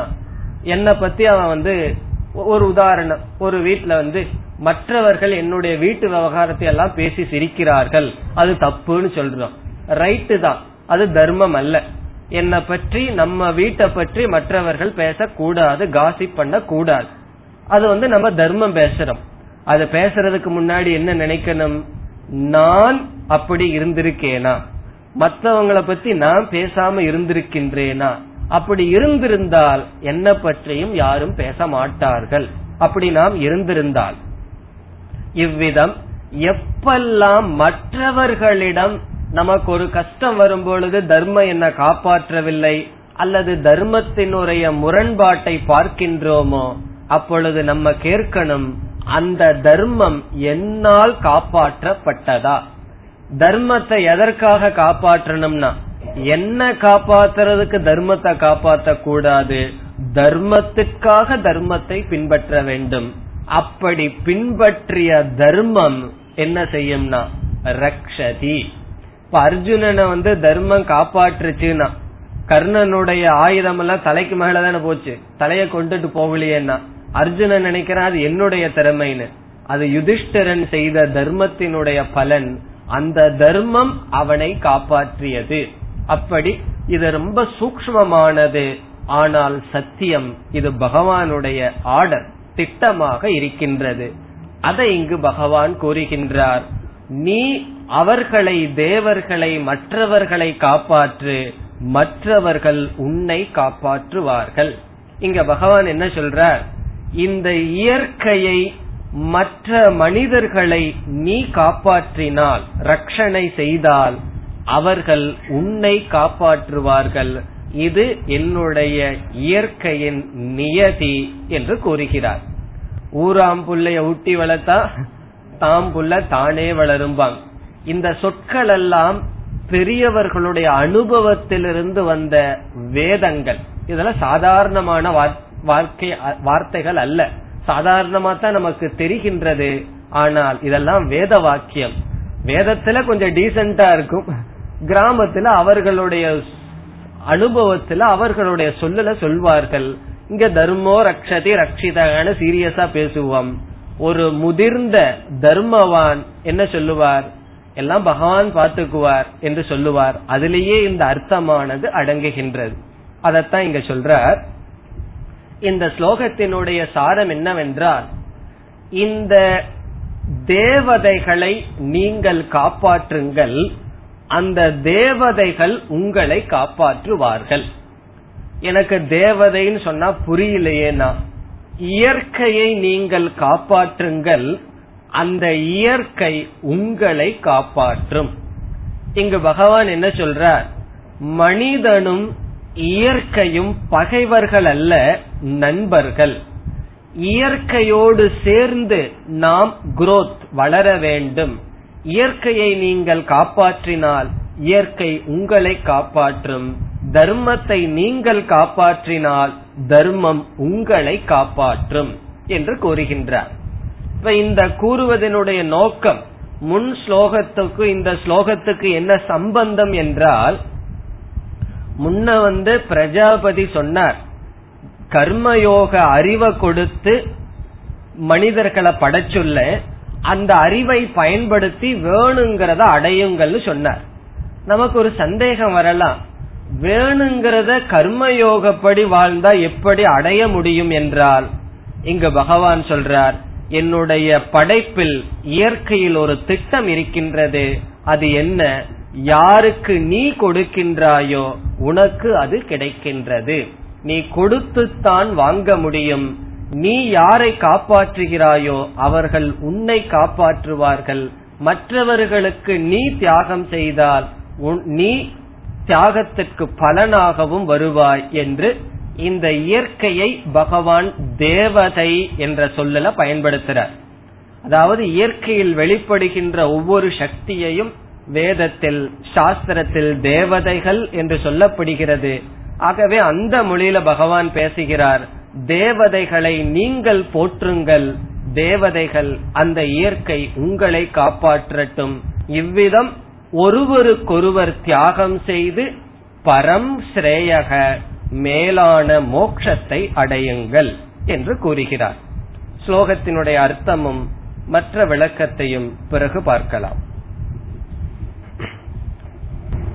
என்னை பத்தி அவன் வந்து ஒரு உதாரணம். ஒரு வீட்டுல வந்து மற்றவர்கள் என்னுடைய வீட்டு விவகாரத்தை எல்லாம் பேசி சிரிக்கிறார்கள். அது தப்புன்னு சொல்றோம். ரைட்டு தான். அது தர்மம் அல்ல. என்னை பற்றி நம்ம வீட்டை பற்றி மற்றவர்கள் பேசக்கூடாது காசிப் பண்ண கூடாது அது வந்து நம்ம தர்மம் பேசுறோம். அது பேசுறதுக்கு முன்னாடி என்ன நினைக்கணும்? நான் அப்படி இருந்திருக்கேனா? மற்றவங்களை பத்தி நான் பேசாம இருந்திருக்கின்றேனா? அப்படி இருந்திருந்தால் என்ன பற்றியும் யாரும் பேச மாட்டார்கள். அப்படி நாம் இருந்திருந்தால். இவ்விதம் எப்பெல்லாம் மற்றவர்களிடம் நமக்கு ஒரு கஷ்டம் வரும்பொழுது தர்மம் என்ன காப்பாற்றவில்லை அல்லது தர்மத்தினுடைய முரண்பாட்டை பார்க்கின்றோமோ அப்பொழுது நம்ம கேட்கணும் அந்த தர்மம் என்னால் காப்பாற்றப்பட்டதா? தர்மத்தை எதற்காக காப்பாற்றணும்னா என்ன காப்பாத்துறதுக்கு தர்மத்தை காப்பாற்ற கூடாது தர்மத்துக்காக தர்மத்தை பின்பற்ற வேண்டும். அப்படி பின்பற்றிய தர்மம் என்ன செய்யும்னா ரக்ஷதி. இப்ப அர்ஜுனனை வந்து தர்மம் காப்பாற்றுச்சுன்னா கர்ணனுடைய ஆயுதம் எல்லாம் தலைக்கு மேல தானே போச்சு தலைய கொண்டுட்டு போகலையேன்னா அர்ஜுனன் நினைக்கிறான் அது என்னுடைய திறமைன்னு. அது யுதிஷ்டரன் செய்த தர்மத்தினுடைய பலன் அந்த தர்மம் அவனை காப்பாற்றியது. அப்படி இது ரொம்ப சூக்மமானது ஆனால் சத்தியம் இது பகவானுடைய ஆர்டர் திட்டமாக இருக்கின்றது. அதை இங்கு பகவான் கூறுகின்றார். நீ அவர்களை தேவர்களை மற்றவர்களை காப்பாற்று மற்றவர்கள் உன்னை காப்பாற்றுவார்கள். இங்க பகவான் என்ன சொல்றார்? இந்த இயற்கையை மற்ற மனிதர்களை நீ காப்பாற்றினால் ரட்சணை செய்தால் அவர்கள் உன்னை காப்பாற்றுவார்கள். இது என்னுடைய இயற்கையின் நியதி என்று கூறுகிறார். ஊராம் புள்ளைய ஊட்டி வளர்த்தா தாம் புள்ள தானே வளரும்பாங்க இந்த சொற்கள் எல்லாம் பெரியவர்களுடைய அனுபவத்திலிருந்து வந்த வேதங்கள். இதெல்லாம் சாதாரணமான வார்த்தைகள் அல்ல. சாதாரணமா தான் நமக்கு தெரிகின்றது. ஆனால் இதெல்லாம் வேத வாக்கியம். வேதத்துல கொஞ்சம் டீசென்டா இருக்கும். கிராமத்துல அவர்களுடைய அனுபவத்துல அவர்களுடைய சொல்லல சொல்வார்கள். இங்க தர்மோ ரக்ஷதி ரக்ஷிதகான சீரியஸா பேசுவோம். ஒரு முதிர்ந்த தர்மவான் என்ன சொல்லுவார்? எல்லாம் பகவான் பார்த்துக்குவார் என்று சொல்லுவார். அதிலேயே இந்த அர்த்தமானது அடங்குகின்றது. அதத்தான் இங்க சொல்றார். இந்த ஸ்லோகத்தினுடைய சாரம் என்னவென்றால் இந்த தேவதைகளை நீங்கள் காப்பாற்றுங்கள் அந்த தேவதைகள் உங்களை காப்பாற்றுவார்கள். எனக்கு தேவதைன்னு சொன்னா புரியலையேனா இயற்கையை நீங்கள் காப்பாற்றுங்கள் அந்த இயற்கை உங்களை காப்பாற்றும். இங்கு பகவான் என்ன சொல்றார்? மனிதனும் இயற்கையும் பகைவர்கள் அல்ல நண்பர்கள். இயற்கையோடு சேர்ந்து நாம் குரோத் வளர வேண்டும். இயற்கையை நீங்கள் காப்பாற்றினால் இயற்கை உங்களை காப்பாற்றும். தர்மத்தை நீங்கள் காப்பாற்றினால் தர்மம் உங்களை காப்பாற்றும் என்று கூறுகின்றார். இப்ப இந்த கூறுவதனுடைய நோக்கம் முன் ஸ்லோகத்துக்கு இந்த ஸ்லோகத்துக்கு என்ன சம்பந்தம் என்றால் முன்ன வந்து பிரஜாபதி சொன்னார் கர்மயோக அறிவை கொடுத்து மனிதர்களை படைச்சுள்ள அந்த அறிவை பயன்படுத்தி வேணுங்கிறத அடையுங்கள்னு சொன்னார். நமக்கு ஒரு சந்தேகம் வரலாம். வேணுங்கிறத கர்மயோகப்படி வாழ்ந்தா எப்படி அடைய முடியும் என்றால் இங்கு பகவான் சொல்றார் என்னுடைய படைப்பில் இயற்கையில் ஒரு திட்டம் இருக்கின்றது. அது என்ன? யாருக்கு நீ கொடுக்கின்றாயோ உனக்கு அது கிடைக்கின்றது. நீ கொடுத்துத்தான் வாங்க முடியும். நீ யாரை காப்பாற்றுகிறாயோ அவர்கள் உன்னை காப்பாற்றுவார்கள். மற்றவர்களுக்கு நீ தியாகம் செய்தால் நீ தியாகத்திற்கு பலனாகவும் வருவாய் என்று இந்த இயற்கையை பகவான் தேவதை என்ற சொல்லல பயன்படுத்துறார். அதாவது இயற்கையில் வெளிப்படுகின்ற ஒவ்வொரு சக்தியையும் வேதத்தில் சாஸ்திரத்தில் தேவதைகள் என்று சொல்லப்படுகிறது. ஆகவே அந்த மொழியில பகவான் பேசுகிறார் தேவதைகளை நீங்கள் போற்றுங்கள் தேவதைகள் அந்த இயற்கை உங்களை காப்பாற்றட்டும். இவ்விதம் ஒருவருக்கொருவர் தியாகம் செய்து பரம் ஸ்ரேயக மேலான மோக்ஷத்தை அடையுங்கள் என்று கூறுகிறார். ஸ்லோகத்தினுடைய அர்த்தமும் மற்ற விளக்கத்தையும் பிறகு பார்க்கலாம்.